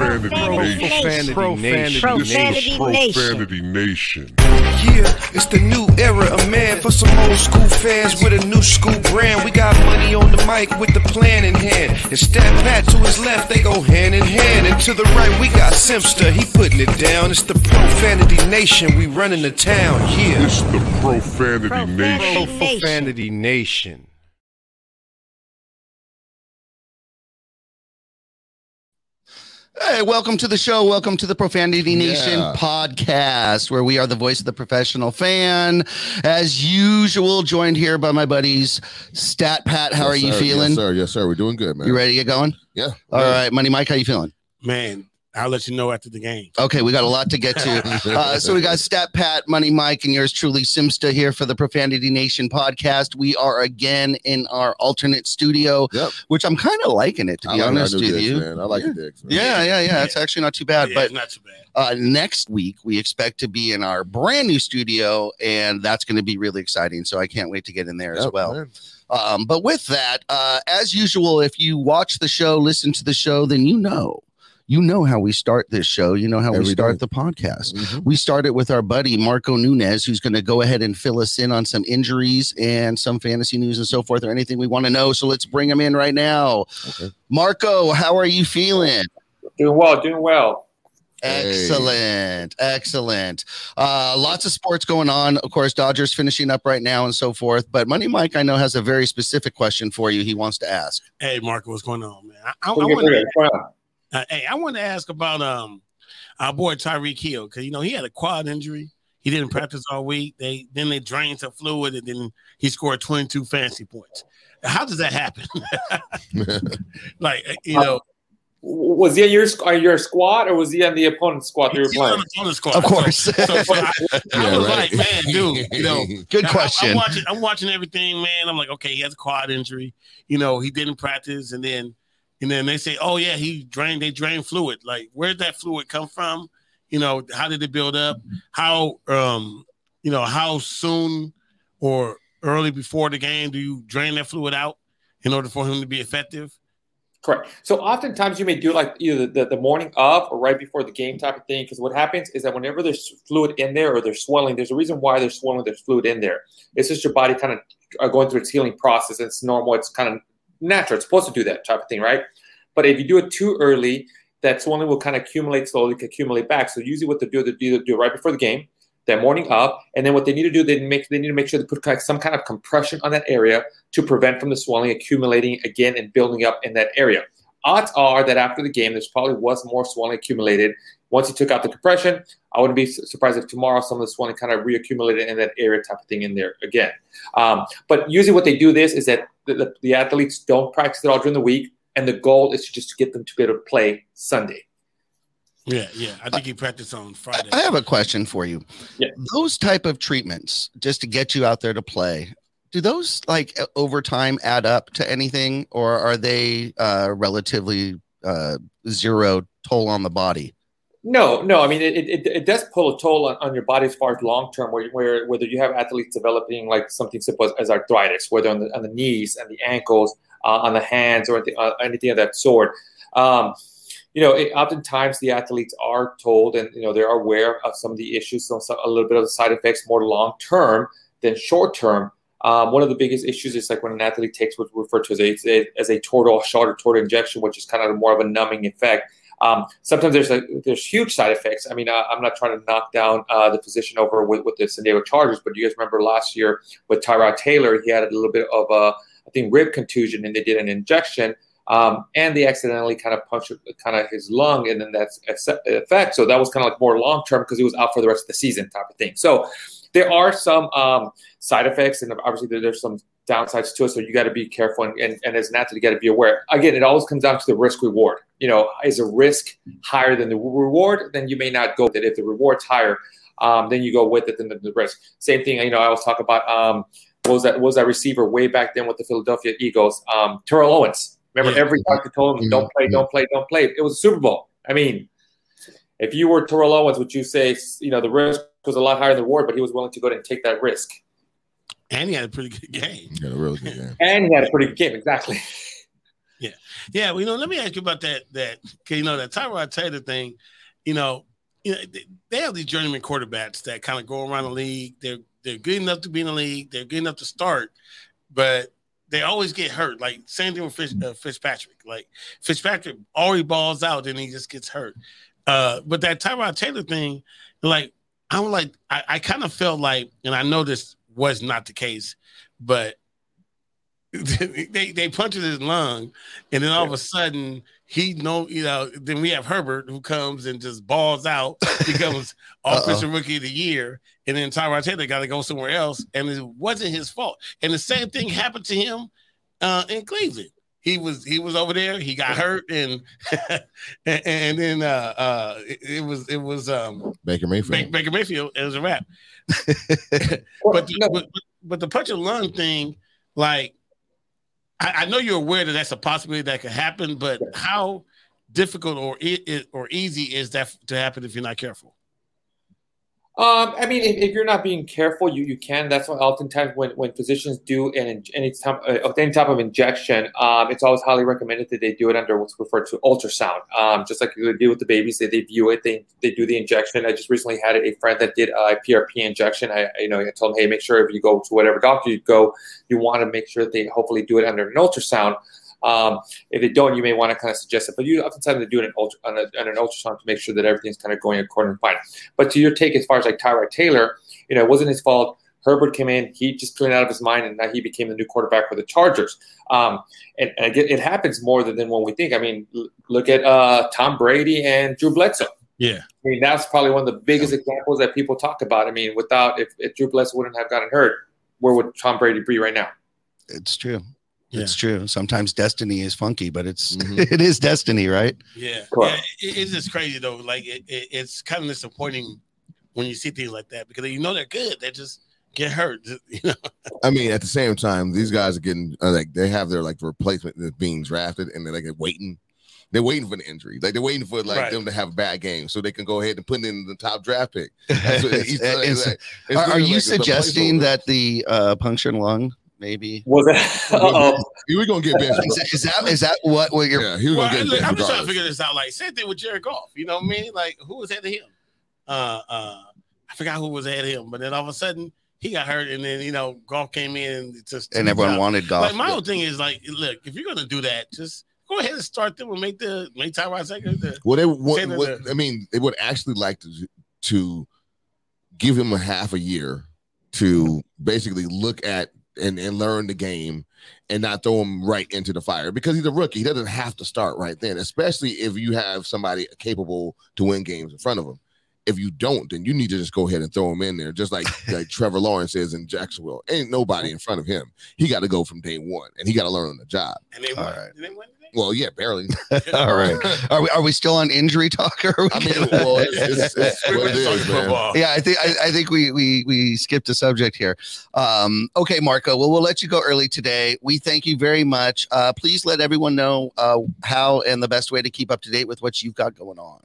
Profanity, Profanity Nation. Nation. Profanity Profanity Nation. Yeah, it's the new era of man for some old school fans with a new school brand. We got money on the mic with the plan in hand. And Stat Pat to his left, they go hand in hand. And to the right, we got Simpster, he putting it down. It's the Profanity Nation, we running the town. Yeah. It's the Profanity Nation. Profanity Nation. Hey, welcome to the show. Welcome to the Profanity Nation Yeah. podcast, where we are the voice of the professional fan. As usual, joined here by my buddies, Stat Pat. How Yes, are you sir. feeling? Yes, sir. Yes, sir. We're doing good, man. you ready to get going? Yeah. All right, Money Mike, how you feeling? Man, I'll let you know after the game. Okay, we got a lot to get to. Uh, so we got Stat Pat, Money Mike, and yours truly, Simsta, here for the Profanity Nation podcast. We are again in our alternate studio, Yep. which I'm kind of liking it, to be like honest with digs, you. man. I like the digs. man. Yeah, yeah, yeah. It's actually not too bad. Yeah, but it's not too bad. uh, next week we expect to be in our brand new studio, and that's going to be really exciting. So I can't wait to get in there as well. man. Um, but with that, uh, as usual, if you watch the show, listen to the show, then you know, you know how we start this show. You know how we start day. the podcast. Mhm. We started with our buddy Marco Nunez, who's going to go ahead and fill us in on some injuries and some fantasy news and so forth, or anything we want to know. So let's bring him in right now. Okay. Marco, how are you feeling? Doing well, doing well. Hey. Excellent, excellent. Uh, lots of sports going on. Of course, Dodgers finishing up right now and so forth. But Money Mike, I know, has a very specific question for you. He wants to ask. Hey, Marco, what's going on, man? I, I, I We'll get want rid to, of it. What's going on? uh, hey, I want to ask about um our boy Tyreek Hill because you know he had a quad injury. He didn't practice all week. They then they drained some fluid and then he scored 22 fantasy points. How does that happen? like uh, you know, W- Was he on your, on your squad or was he on the opponent's squad that you were playing? the, on the squad. Of course. So, so, so I, I Yeah, was right. like, man, dude, you know, Good I- I- question. I'm watching, I'm watching everything, man. I'm like, okay, he has a quad injury. You know, he didn't practice, and then, and then they say, oh yeah, he drained. They drained fluid. Like, where'd that fluid come from? You know, how did it build up? How, um, you know, how soon or early before the game do you drain that fluid out in order for him to be effective? Correct. So oftentimes you may do like either the, the morning of or right before the game type of thing. Because what happens is that whenever there's fluid in there or there's swelling, there's a reason why there's swelling, there's fluid in there. It's just your body kind of uh, going through its healing process. It's normal. It's kind of natural. It's supposed to do that type of thing, right? But if you do it too early, that swelling will kind of accumulate slowly, accumulate back. So usually what they do, they do, do it right before the game, that morning up, and then what they need to do, they make they need to make sure they put some kind of compression on that area to prevent from the swelling accumulating again and building up in that area. Odds are that after the game, there's probably was more swelling accumulated. Once he took out the compression, I wouldn't be surprised if tomorrow some of the swelling kind of reaccumulated in that area type of thing in there again. Um, but usually what they do this is that the, the, the athletes don't practice it all during the week, and the goal is to just to get them to be able to play Sunday. Yeah, yeah. I think he practiced on Friday. I have a question for you. Yeah. Those type of treatments, just to get you out there to play, do those like over time add up to anything, or are they uh, relatively uh, zero toll on the body? No, no. I mean, it, it, it does pull a toll on, on your body as far as long term, where, where whether you have athletes developing like something simple as arthritis, whether on the, on the knees and the ankles, uh, on the hands, or the, uh, anything of that sort. Um, you know, it, oftentimes the athletes are told, and you know, they're aware of some of the issues, some, some- a little bit of the side effects, more long term than short term. Um, one of the biggest issues is like when an athlete takes what's referred to as a, as a Toradol shot or Toradol injection, which is kind of more of a numbing effect. Um, sometimes there's a, there's huge side effects. I mean, uh, I'm not trying to knock down uh, the position over with, with the San Diego Chargers, but you guys remember last year with Tyrod Taylor, he had a little bit of a I think rib contusion, and they did an injection, um, and they accidentally kind of punched kind of his lung, and then that's effect. So that was kind of like more long term because he was out for the rest of the season type of thing. So there are some um, side effects, and obviously there, there's some downsides to it. So you got to be careful, and, and, and as an athlete, you got to be aware. Again, it always comes down to the risk reward. You know, is a risk higher than the reward? Then you may not go with it. If the reward's higher, um, then you go with it than the, the risk. Same thing. You know, I was talking about um, what was that? What was that receiver way back then with the Philadelphia Eagles? Um, Terrell Owens. Remember, Yeah. every doctor told him, "Don't play, don't play, don't play." It was a Super Bowl. I mean, if you were Terrell Owens, would you say you know the risk was a lot higher than the reward, but he was willing to go ahead and take that risk? And he had a pretty good game. Yeah, a really good game. And he had a pretty good game, exactly. Yeah, Yeah. well, you know, let me ask you about that. That 'cause, you know that Tyrod Taylor thing. You know, you know they- they have these journeyman quarterbacks that kind of go around the league. They're they're good enough to be in the league. They're good enough to start, but they always get hurt. Like same thing with Fitz, uh, Fitzpatrick. Like Fitzpatrick already balls out and he just gets hurt. Uh, but that Tyrod Taylor thing, like I'm like I, I kind of felt like, and I know this was not the case, but they they punctured his lung, and then all of a sudden he know you know. Then we have Herbert who comes and just balls out, becomes offensive rookie of the year, and then Tyrod Taylor got to go somewhere else, and it wasn't his fault. And the same thing happened to him uh, in Cleveland. He was he was over there. He got hurt, and and, and then uh, uh, it, was it was um, Baker Mayfield. Baker, Mayfield. It was a wrap. Well, But, no, but but the punch of lung thing, like I, I know you're aware that that's a possibility that could happen, but how difficult or it or easy is that to happen if you're not careful? Um, I mean, if, if you're not being careful, you, you can. That's why oftentimes when, when physicians do an any type uh, any type of injection, um, it's always highly recommended that they do it under what's referred to ultrasound. Um, just like you do with the babies, they, they view it, they, they do the injection. I just recently had a friend that did a PRP injection. I you know I told him, hey, make sure if you go to whatever doctor you go, you want to make sure they hopefully do it under an ultrasound. Um, if they don't, you may want to kind of suggest it, but you oftentimes they do it ultra, on, a, on an ultrasound to make sure that everything's kind of going according to plan. But to your take, as far as like Tyrod Taylor, you know, it wasn't his fault. Herbert came in, he just played out of his mind, and now he became the new quarterback for the Chargers. Um, and, and again, it happens more than, than when we think. I mean, l- look at uh, Tom Brady and Drew Bledsoe. Yeah, I mean, that's probably one of the biggest examples that people talk about. I mean, without if, if Drew Bledsoe wouldn't have gotten hurt, where would Tom Brady be right now? It's true. Yeah. It's true. Sometimes destiny is funky, but it's Mhm. it is destiny, right? yeah, yeah. It, it's just crazy though. Like it, it, it's kind of disappointing when you see things like that because you know they're good. They just get hurt. You know, I mean, at the same time, these guys are getting uh, like they have their like replacement that's being drafted, and they're like waiting. They're waiting for the injury. Like they're waiting for like Right. them to have a bad game so they can go ahead and put it in the top draft pick. That's what- It's- he's- it's- like- it's are, are you like suggesting that the uh, punctured lung maybe Was it? Uh-oh. He was gonna get benched? is, that- is that is that what what you're yeah, he was well, gonna get look, benched I'm just trying to figure this out. Like same thing with Jared Goff. You know what I mean? Like who was ahead of him? Uh, uh, I forgot who was ahead of him, but then all of a sudden he got hurt, and then you know Goff came in and just and everyone wanted. wanted Goff? Like my whole thing is like, look, if you're gonna do that, just go ahead and start them and make the make Tyrod Taylor the Well, they would. Say that the- I mean, they would actually like to to give him a half a year to basically look at and, and learn the game and not throw him right into the fire because he's a rookie. He doesn't have to start right then, especially if you have somebody capable to win games in front of him. If you don't, then you need to just go ahead and throw him in there, just like like Trevor Lawrence is in Jacksonville. Ain't nobody in front of him. He got to go from day one, and he got to learn on the job. and they All won. right. Did they win today? Well, yeah, barely. All right. Are we are we still on injury talk? Or are we I mean, well, it's, it's, it's We're what it gonna is, talk man. football. yeah, I think I, I think we we we skipped a subject here. Um, okay, Marco. Well, we'll let you go early today. We thank you very much. Uh, please let everyone know uh, how and the best way to keep up to date with what you've got going on.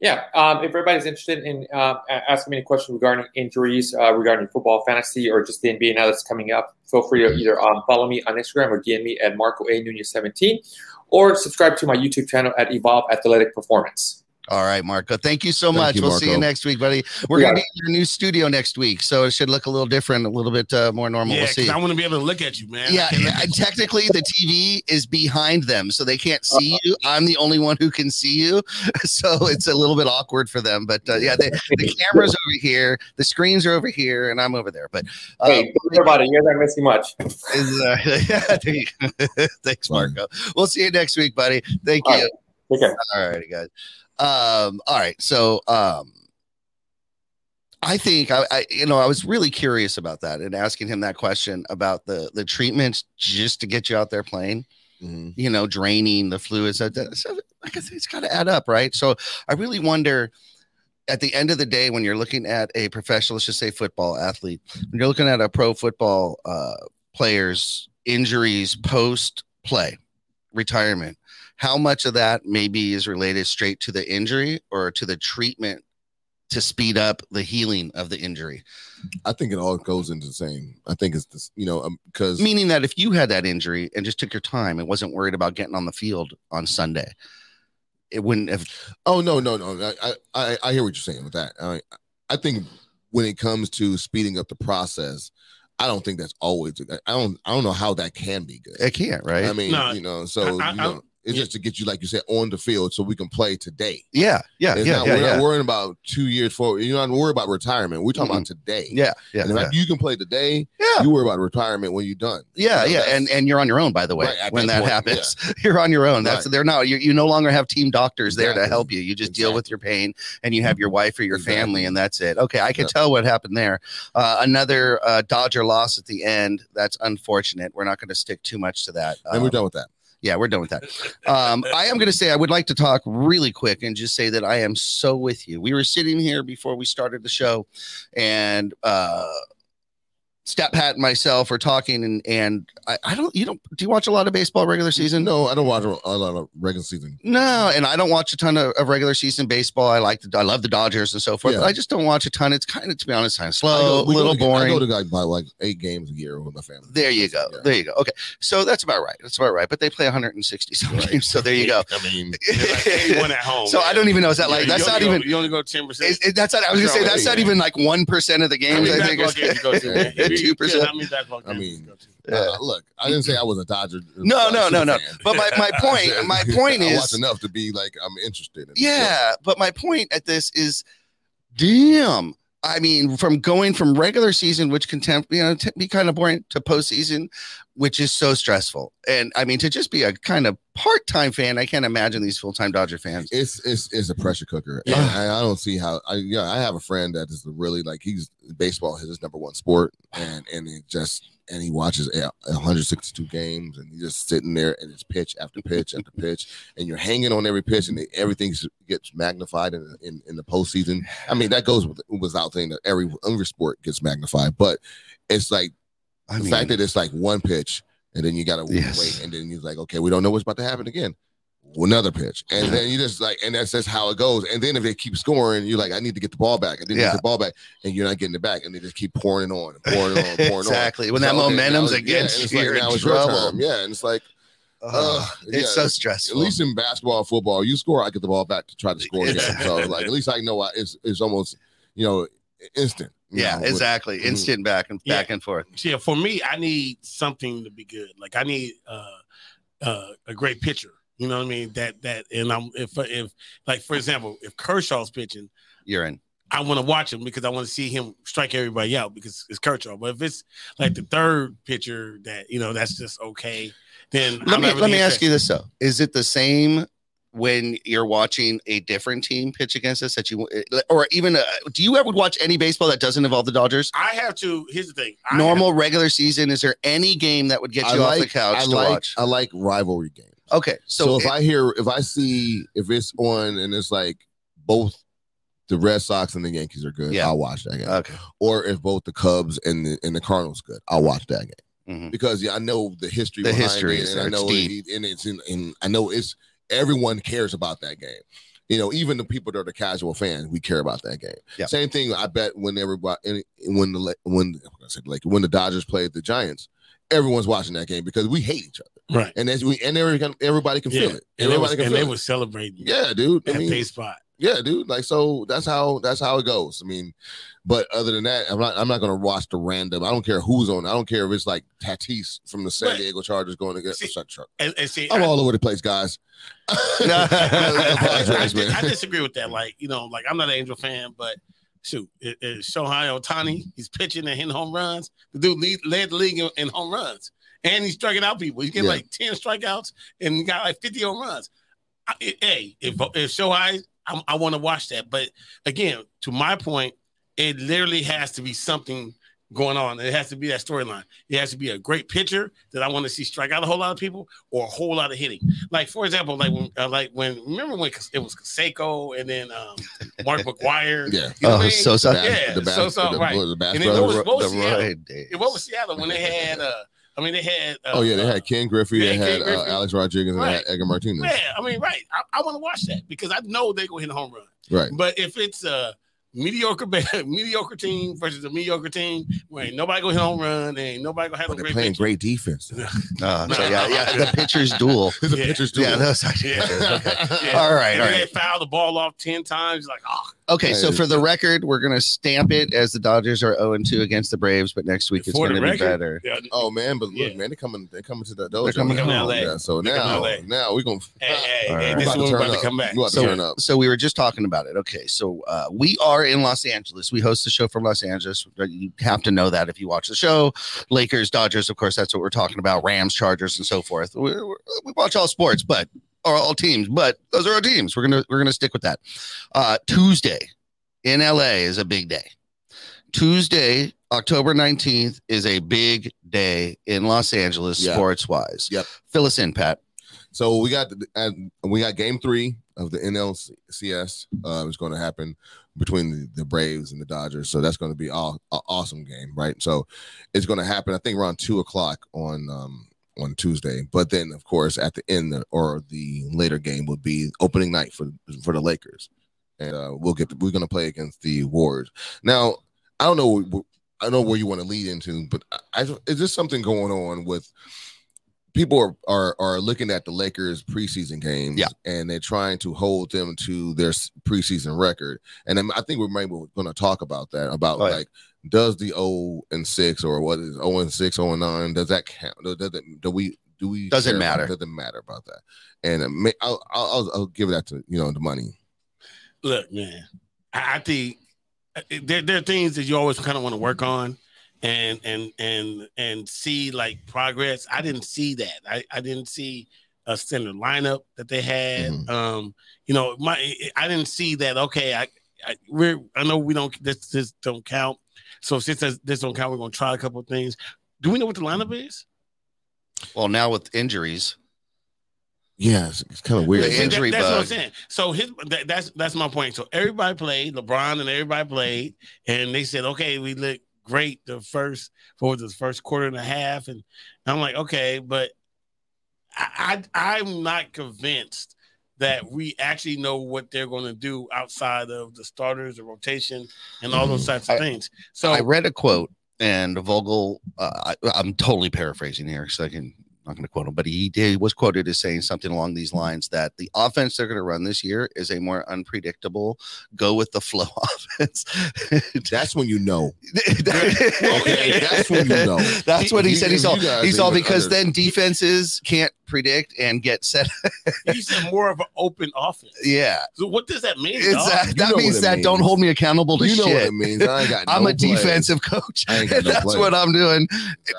Yeah, um, if everybody's interested in uh, asking me any questions regarding injuries, uh, regarding football fantasy, or just the NBA now that's coming up, feel free to either um, follow me on Instagram or DM me at Marco A Nunez 17, or subscribe to my YouTube channel at Evolve Athletic Performance. All right, Marco. Thank you so Thank much. you, we'll see you next week, buddy. We're Yeah. gonna be in your new studio next week, so it should look a little different, a little bit uh, more normal. Yeah, we'll 'cause see. I want to be able to look at you, man. Yeah, yeah, at and you. technically the TV is behind them, so they can't see you. I'm the only one who can see you, so it's a little bit awkward for them. But uh, yeah, they, the camera's over here, the screens are over here, and I'm over there. But uh, Hey, don't worry about it. You guys aren't missing much. is, uh, yeah, thanks, Marco. We'll see you next week, buddy. Thank All you. right. Take care. All righty, guys. Um, all right, so um, I think I, I, you know, I was really curious about that and asking him that question about the the treatments just to get you out there playing. Mhm. You know, draining the fluids. So, like I said, it's got to add up, right? So I really wonder. At the end of the day, when you're looking at a professional, let's just say football athlete, when you're looking at a pro football uh, player's injuries post play, retirement, how much of that maybe is related straight to the injury or to the treatment to speed up the healing of the injury? I think it all goes into the same. I think it's this, you know, um, because Meaning that if you had that injury and just took your time and wasn't worried about getting on the field on Sunday, it wouldn't have. oh no, no, no, I, I, I hear what you're saying with that. I, I think when it comes to speeding up the process, I don't think that's always. I don't, I don't know how that can be good. It can't, right? I mean, No, you know, so I- I- you know, it's yeah. just to get you, like you said, on the field so we can play today. yeah, yeah, It's yeah, not, yeah, we're yeah. not worrying about two years forward. You're not worried about retirement. We're talking about today. yeah, yeah, And if yeah. you can play today, Yeah. you worry about retirement when you're done. Yeah, You know, yeah, and and you're on your own, by the way. Right, when that point, happens, you're on your own. That's Right. they're not. You, you no longer have team doctors there to help you. You just deal with your pain, and you have your wife or your Exactly. family, and that's it. Okay, I can tell what happened there. Uh, another uh, Dodger loss at the end. That's unfortunate. We're not going to stick too much to that. and we're Um, done with that. Yeah, we're done with that. Um, I am going to say I would like to talk really quick and just say that I am so with you. We were sitting here before we started the show, and uh, Stat Pat and myself are talking, and and I, I don't. You don't. Do you watch a lot of baseball regular season? No, I don't watch a lot of regular season. No, and I don't watch a ton of, of regular season baseball. I like the I love the Dodgers and so forth. Yeah. I just don't watch a ton. It's kind of, to be honest, kind of I slow, a go- we go little to- I go to like by like eight games a year with my family. There you go. Yeah. There you go. Okay, so that's about right. That's about right. But they play 160 some Right. games, so there you go. I mean, They're like 81 at home. So I don't even know. Is that like You- that's not only even? You only go 10 percent. Is, is- that's not, I was gonna say that's not even like one percent of the games. I think. games you go to. man? If you- Two percent. How many basketball I mean, you go to? Yeah. uh, look, I didn't say I was a Dodger. No, uh, no, no, super no. fan. But my, my point, my point I is, watch enough to be like I'm interested. In it. yeah. But my point at this is, damn. I mean, from going from regular season, which can temp, you know, t- be kind of boring, to postseason, which is so stressful. And I mean, to just be a kind of part-time fan, I can't imagine these full-time Dodger fans. it's it's it's a pressure cooker. Yeah. I, I don't see how. I yeah, I have a friend that is really like he's baseball is his number one sport, and and it just and he watches a- 162 games, and he's just sitting there and it's pitch after pitch after pitch, and you're hanging on every pitch, and everything gets magnified in, in in the postseason. I mean, that goes with, without saying that every every sport gets magnified, but it's like I the mean, fact that it's like one pitch and then you gotta Yes. wait and then you're like okay we don't know what's about to happen again. Another pitch. And then you just like and that's just how it goes. And then if they keep scoring you're like i need to get the ball back. And then you Yeah. get the ball back. And you're not getting it back. And they just keep pouring it on and pouring it on pouring exactly. it When on that okay, momentum's now against yeah, and it's you, like now it's your trouble. yeah and it's like uh, it's yeah, so stressful. at least in basketball football you score i get the ball back to try to score again. So like at least i know I, it's, it's almost you know instant yeah, know, with- exactly. Mhm. Instant back and Yeah. back and forth. Yeah, for me, I need something to be good. Like I need uh, uh, a great pitcher. You know what I mean? That that and I'm if if like for example, if Kershaw's pitching, You're in. I want to watch him because I want to see him strike everybody out because it's Kershaw. But if it's like the third pitcher that you know that's just okay, then Let I'm me let me ask you this though: Is it the same when you're watching a different team pitch against us that you, or even uh do you ever watch any baseball that doesn't involve the Dodgers? I have to. Here's the thing. I Normal regular season. Is there any game that would get I you off the couch I to like, watch? I like rivalry games. Okay, so, So, if it- I hear, if I see, if it's on and it's like both the Red Sox and the Yankees are good, Yeah. I'll watch that game. okay, or if both the Cubs and the and the Cardinals good, I'll watch that game Mhm. because yeah, I know the history. The behind history it, is and I know deep. it, and it's in, and I know it's everyone cares about that game. You know, even the people that are the casual fans, we care about that game. Yeah. Same thing. I bet when everybody when the when I said like when the Dodgers played the Giants, everyone's watching that game because we hate each other, right. and as we and everybody can, everybody can Yeah, feel it. and, they was, everybody can and they it. was celebrating. Yeah, dude. I mean, spot. yeah, dude. Like so that's how that's how it goes. I mean, but other than that, I'm not I'm not gonna watch the random. I don't care who's on. I don't care if it's like Tatis from the San Right. Diego Chargers going against See, the Chuck. And, and see, I'm I- all over the place, guys. I, I, I. I disagree with that. Like, you know, like I'm not an Angel fan, but shoot, it, it's Shohei Ohtani. He's pitching and hitting home runs. The dude lead, led the league in, in home runs, and he's striking out people. He's getting Yeah. like ten strikeouts and he got like 50 home runs. I, hey, if if Shohei, I, I want to watch that. But again, to my point, it literally has to be something going on. It has to be that storyline. It has to be a great pitcher that I want to see strike out a whole lot of people or a whole lot of hitting. Like for example, like when uh, like when remember when it was Seiko and then um, Mark McGuire. Yeah. You know what I oh, mean? so The so Bash- Yeah, the Bash- so- so, the- right. the Bash And then the, what was- brothers. what was the Seattle? Roy days. Yeah, what was Seattle when they had? uh I mean, they had. Uh, Oh yeah, they uh, had Ken Griffey, yeah, they had Ken Griffey. Uh, Alex Rodriguez, and they Right. had Edgar Martinez. Yeah, I mean, right. I, I want to watch that because I know they're gonna hit a home run. Right. But if it's uh mediocre mediocre team versus a mediocre team where ain't nobody gonna hit home run, ain't nobody gonna have But no they're great playing pitching. great defense. Uh, so yeah, yeah, the pitcher's duel. A Yeah. pitcher's Yeah, duel. those Yeah. okay. Yeah. All right, And all right. They foul the ball off ten times. Like, oh, Okay, so for the record, we're gonna stamp it as the Dodgers are 0 2 against the Braves, but next week it's for the gonna be record, better. yeah, Oh man, but look, Yeah. man, they coming, they coming to the They're dojo. coming to LA. Yeah, so They're coming now, to LA. now we gonna hey, hey, All hey, right. this is about when to we're turn about to come back. We about to So, turn up. so we were just talking about it. Okay, so uh, we are in Los Angeles. We host the show from Los Angeles. You have to know that if you watch the show. Lakers, Dodgers, of course, that's what we're talking about. Rams, Chargers, and so forth. We, we we watch all sports, but or all teams, but those are our teams. We're gonna we're gonna stick with that. Uh, Tuesday in LA is a big day. Tuesday, October 19th, is a big day in Los Angeles, Yeah. sports wise. Yep. Fill us in, Pat. So we got and we got game three of the NLCS. Uh, it's going to happen between the, the Braves and the Dodgers. So that's going to be all a awesome game, right? So it's going to happen. I think around two o'clock on um, on Tuesday. But then, of course, at the end or the later game would be opening night for for the Lakers, and uh, we'll get we're going to play against the Warriors. Now, I don't know. I don't know where you want to lead into, but I, I is there something going on with people are, are are looking at the Lakers preseason games, Yeah. and they're trying to hold them to their preseason record. And I think we're maybe going to talk about that about Oh, yeah. like does the 0 and 6 or what is 0 and 6, 0 and 9 does that count? Does that do we do we Doesn't care about- matter. Doesn't matter about that. And may, I'll, I'll I'll I'll give that to you know the money. look, man, I, I think uh, there, there are things that you always kind of want to work on and and and and see like progress. I didn't see that. I, I didn't see a standard lineup that they had. Mhm. Um, you know, my I didn't see that. Okay, I, I we're I know we don't this this don't count. So since this, this don't count, we're gonna try a couple of things. Do we know what the lineup is? Well, now with injuries, Yeah, it's, it's kind of weird. The That- injury that's what I'm saying. So his that, that's that's my point. So everybody played, LeBron and everybody played, and they said, okay, we look great the first for the first quarter and a half, and I'm like, okay, but I, I I'm not convinced that we actually know what they're going to do outside of the starters, the rotation, and all those types of Mm-hmm. I- things. So I read a quote, and Vogel. Uh, I, I'm totally paraphrasing here, so I can not going to quote him, but he did was quoted as saying something along these lines that the offense they're going to run this year is a more unpredictable, go with the flow offense. That's when you know. okay, Okay, that's when you know. That's what he You- said. He you saw. guys He saw because under- then defenses can't predict and get set. he's a more of an open offense. yeah, So what does that mean? it's dog? that, You that know means what it that don't hold me accountable to You know what shit. it means. I ain't got. I'm a plays. defensive coach. I ain't got no That's plays. what I'm doing.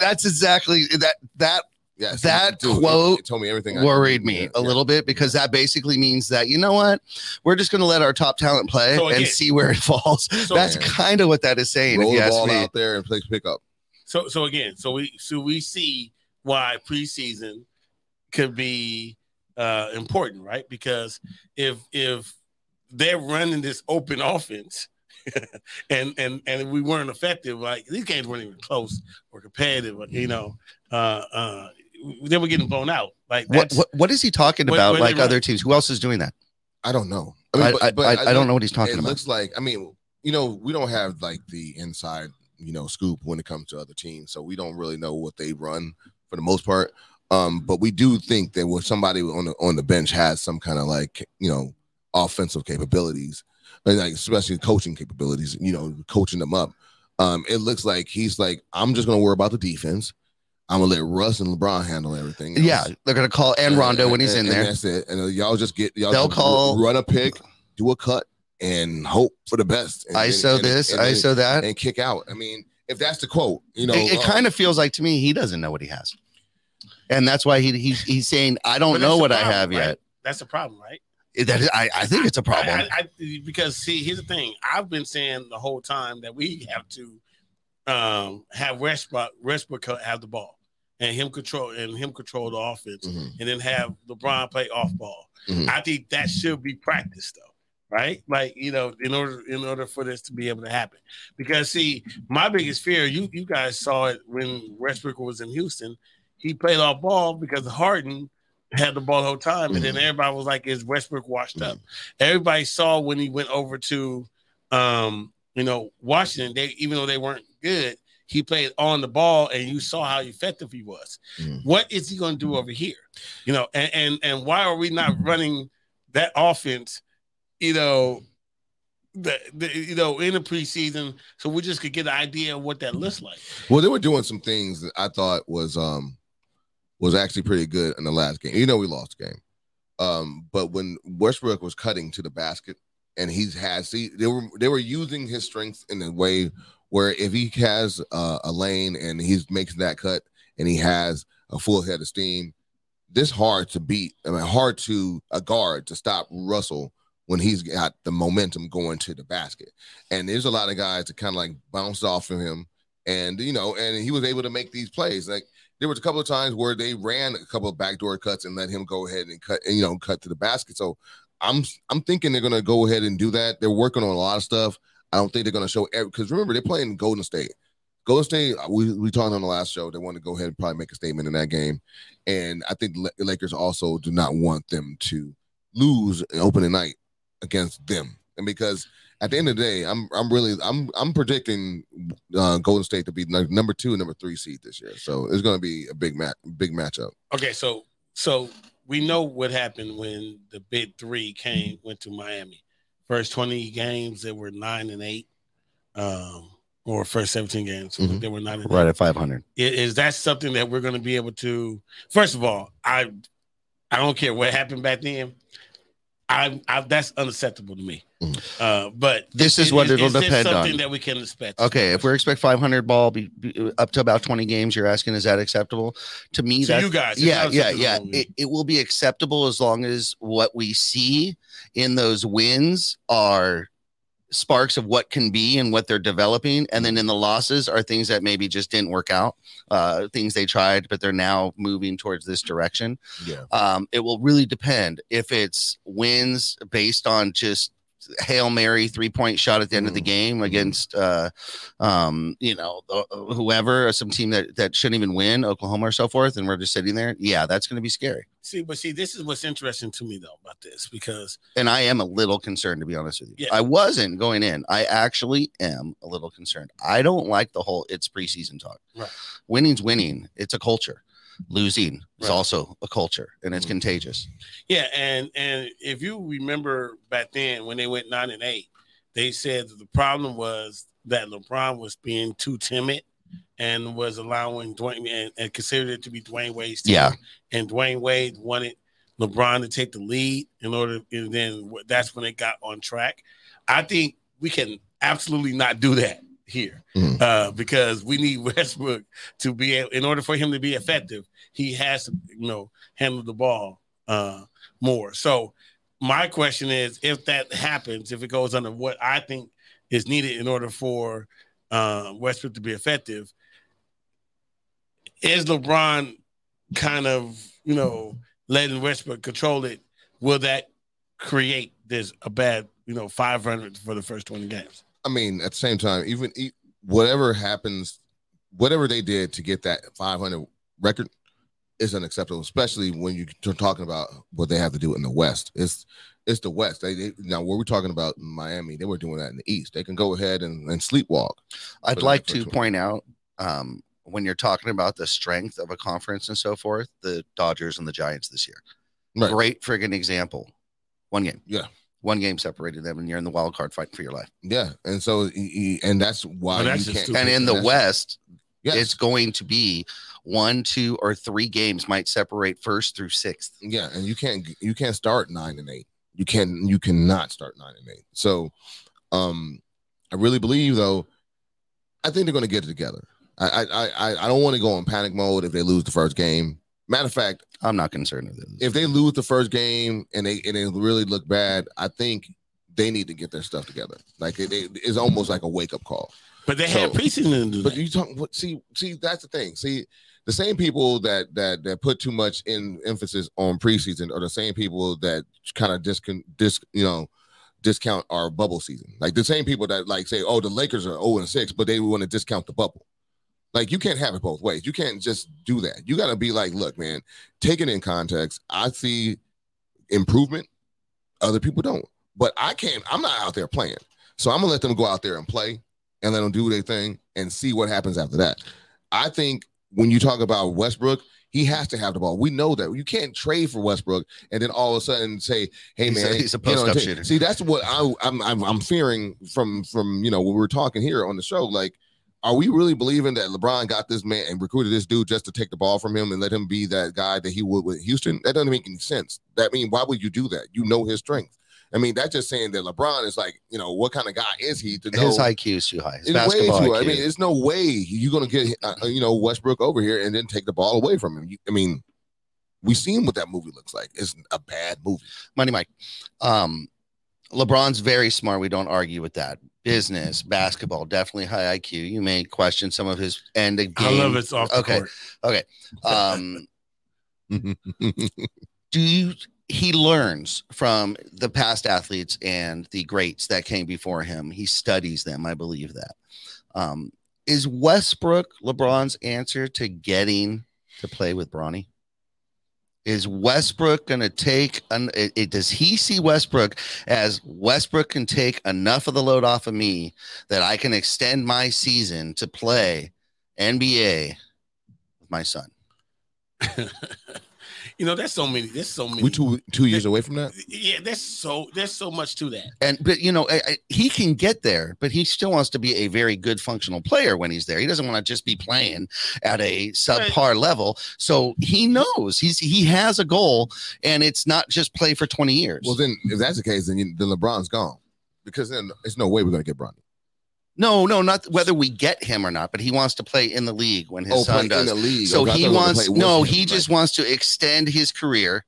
That's exactly that. That Yes, that dude, quote it told me everything. Worried me Yeah, a yeah. little bit because that basically means that you know what we're just going to let our top talent play So and see where it falls. So- That's kind of what that is saying. Roll if you the ask ball me. out there and play pickup. So so again, so we so we see why preseason could be uh important, right? Because if if they're running this open offense and and and we weren't effective, like these games weren't even close or competitive, you know, uh uh they were getting blown out. Like What, what what is he talking about? what they like other teams? Who else is doing that? I don't know. I, but- I, but I, I don't know what he's It talking about. It looks like. I mean, you know, we don't have like the inside, you know, scoop when it comes to other teams, so we don't really know what they run for the most part. Um, but we do think that when somebody on the on the bench has some kind of like you know offensive capabilities, and like especially coaching capabilities, you know, coaching them up. Um, it looks like he's like, I'm just gonna worry about the defense. I'm gonna let Russ and LeBron handle everything. else." yeah, they're going to call and Rondo when he's in and there. That's it. And uh, y'all just get y'all They'll call- run a pick, do a cut, and hope for the best. And, ISO and- this, and, and, ISO that. and kick out. I mean, if that's the quote, you know, it, it uh, kind of feels like to me he doesn't know what he has, and that's why he, he's he's saying I don't know that's the what I have right? yet. that's the problem, right? That is, I, I think it's a problem. I, I, I- because see, here's the thing. I've been saying the whole time that we have to um, have Westbrook, Westbrook have the ball and him control and him control the offense, Mhm. and then have LeBron play off ball. Mhm. I think that should be practiced though, right? Like you know, in order in order for this to be able to happen. Because see, my biggest fear, you you guys saw it when Westbrook was in Houston. He played off ball because Harden had the ball the whole time, and then everybody was like, "Is Westbrook washed up?" Everybody saw when he went over to um, you know, Washington, they even though they weren't good, he played on the ball, and you saw how effective he was. Mm. What is he going to do over here? You know, and and and why are we not running that offense? You know, the, the you know in the preseason, so we just could get an idea of what that looks like. Well, they were doing some things that I thought was um was actually pretty good in the last game. You know, we lost the game. Um, but when Westbrook was cutting to the basket and he's had see they were they were using his strength in a way where if he has uh, a lane and he's making that cut and he has a full head of steam, this hard to beat. I mean, hard to a guard to stop Russell when he's got the momentum going to the basket. And there's a lot of guys that kind of like bounce off of him, and you know, and he was able to make these plays. Like there was a couple of times where they ran a couple of backdoor cuts and let him go ahead and cut, and you know, cut to the basket. So I'm I'm thinking they're gonna go ahead and do that. They're working on a lot of stuff. I don't think they're gonna show every because remember they're playing Golden State. Golden State, we we talked on the last show. They want to go ahead and probably make a statement in that game, and I think the Lakers also do not want them to lose an opening night against them, and because at the end of the day, I'm I'm really I'm I'm predicting uh, Golden State to be number two and number three seed this year. So it's going to be a big match, big matchup. Okay, so so we know what happened when the big three came went to Miami. First twenty games, they were nine and eight, um, or first seventeen games, Mhm. they were nine and Right eight. at 500. I- Is that something that we're going to be able to? First of all, I I don't care what happened back then. I, I that's unacceptable to me. Mhm. Uh, but This is what it'll this depend something on. that we can expect. Okay, if we expect 500 ball be, be- up to about 20 games, you're asking, is that acceptable? To me, that you guys, yeah, yeah, yeah. It, it will be acceptable as long as what we see in those wins are sparks of what can be and what they're developing. And then in the losses are things that maybe just didn't work out, uh, things they tried, but they're now moving towards this direction. Yeah. Um, it will really depend if it's wins based on just hail mary three point shot at the end of the Mhm. game against uh um you know whoever some team that that shouldn't even win oklahoma or so forth and we're just sitting there yeah that's going to be scary see, but see, this is what's interesting to me though about this because and i am a little concerned to be honest with you. Yeah. i wasn't going in. I actually am a little concerned. I don't like the whole it's preseason talk. Right. winning's winning. It's a culture. Losing is also a culture and it's Mhm. contagious. Yeah, and and if you remember back then when they went nine and eight, they said that the problem was that LeBron was being too timid and was allowing Dwyane and, and considered it to be Dwyane Wade's team. Yeah. And Dwyane Wade wanted LeBron to take the lead in order, and then that's when it got on track. I think we can absolutely not do that here Mhm. uh, because we need Westbrook to be in order for him to be effective, he has to, you know, handle the ball uh, more. So my question is, if that happens, if it goes under what I think is needed in order for uh, Westbrook to be effective, is LeBron kind of, you know, letting Westbrook control it? Will that create this a bad, you know, 500 for the first 20 games? I mean, at the same time, even whatever happens, whatever they did to get that 500 record is unacceptable, especially when you're talking about what they have to do in the West. It's it's the West. They, they now what we're talking about in Miami, they were doing that in the East. They can go ahead and, and sleepwalk. I'd like to one. point out um, when you're talking about the strength of a conference and so forth, the Dodgers and the Giants this year. Right. Great friggin' example. One game. Yeah. One game separated them, and you're in the wild card fight for your life. Yeah, and so and that's why Well, that's you can't. And in the that's- West, yes, it's going to be one, two, or three games might separate first through sixth. yeah, and you can't you can't start nine and eight. You can you cannot start nine and eight. So, um, I really believe though, I think they're going to get it together. I I I I don't want to go in panic mode if they lose the first game. Matter of fact, I'm not concerned with it. if they lose the first game and they and they really look bad, I think they need to get their stuff together. Like it, it- it's almost like a wake up call. But they So- had preseason to do But that. you talk see see that's the thing. See the same people that that that put too much in emphasis on preseason are the same people that kind of discount dis you know discount our bubble season. Like the same people that like say, oh, the Lakers are 0 and 6, but they want to discount the bubble. Like you can't have it both ways. You can't just do that. You got to be like, look, man, take it in context. I see improvement. Other people don't. But I can't. I'm not out there playing. So I'm gonna let them go out there and play and let them do their thing and see what happens after that. I think when you talk about Westbrook, he has to have the ball. We know that you can't trade for Westbrook and then all of a sudden say, "Hey, He's a- man, he's a you know, ta- shooter. See, that's what I, I'm, I'm I'm fearing from from you know when we're talking here on the show. Like, are we really believing that LeBron got this man and recruited this dude just to take the ball from him and let him be that guy that he would with Houston? That doesn't make any sense. That mean, why would you do that? You know his strength. I mean, that's just saying that LeBron is like, you know, what kind of guy is he to know? His IQ is too high. His It's way basketball too. IQ. I mean, there's no way you're gonna get uh, uh, you know Westbrook over here and then take the ball away from him. You, I mean, we seen what that movie looks like. It's a bad movie. Money Mike. Um, LeBron's very smart. We don't argue with that. Business, basketball, definitely high IQ. You may question some of his end of game. I love it's off the Okay. court. Um, do you? He learns from the past athletes and the greats that came before him. He studies them. I believe that. Um, is Westbrook LeBron's answer to getting to play with Bronny? Is Westbrook going to take? An, it, it- does he see Westbrook as Westbrook can take enough of the load off of me that I can extend my season to play NBA with my son? you know, there's so many. There's so many. we two two years away from that. yeah, there's so there's so much to that. And but you know I, I, he can get there, but he still wants to be a very good functional player when he's there. He doesn't want to just be playing at a subpar level. So he knows he's he has a goal, and it's not just play for twenty years. Well, then if that's the case, then, you, then LeBron's gone because then there's no way we're gonna get Bronny. No, no, not whether we get him or not, but he wants to play in the league when his Oh, son play in does. the league. So Okay, I he thought we were gonna wants play with no, him. he just Like, wants to extend his career.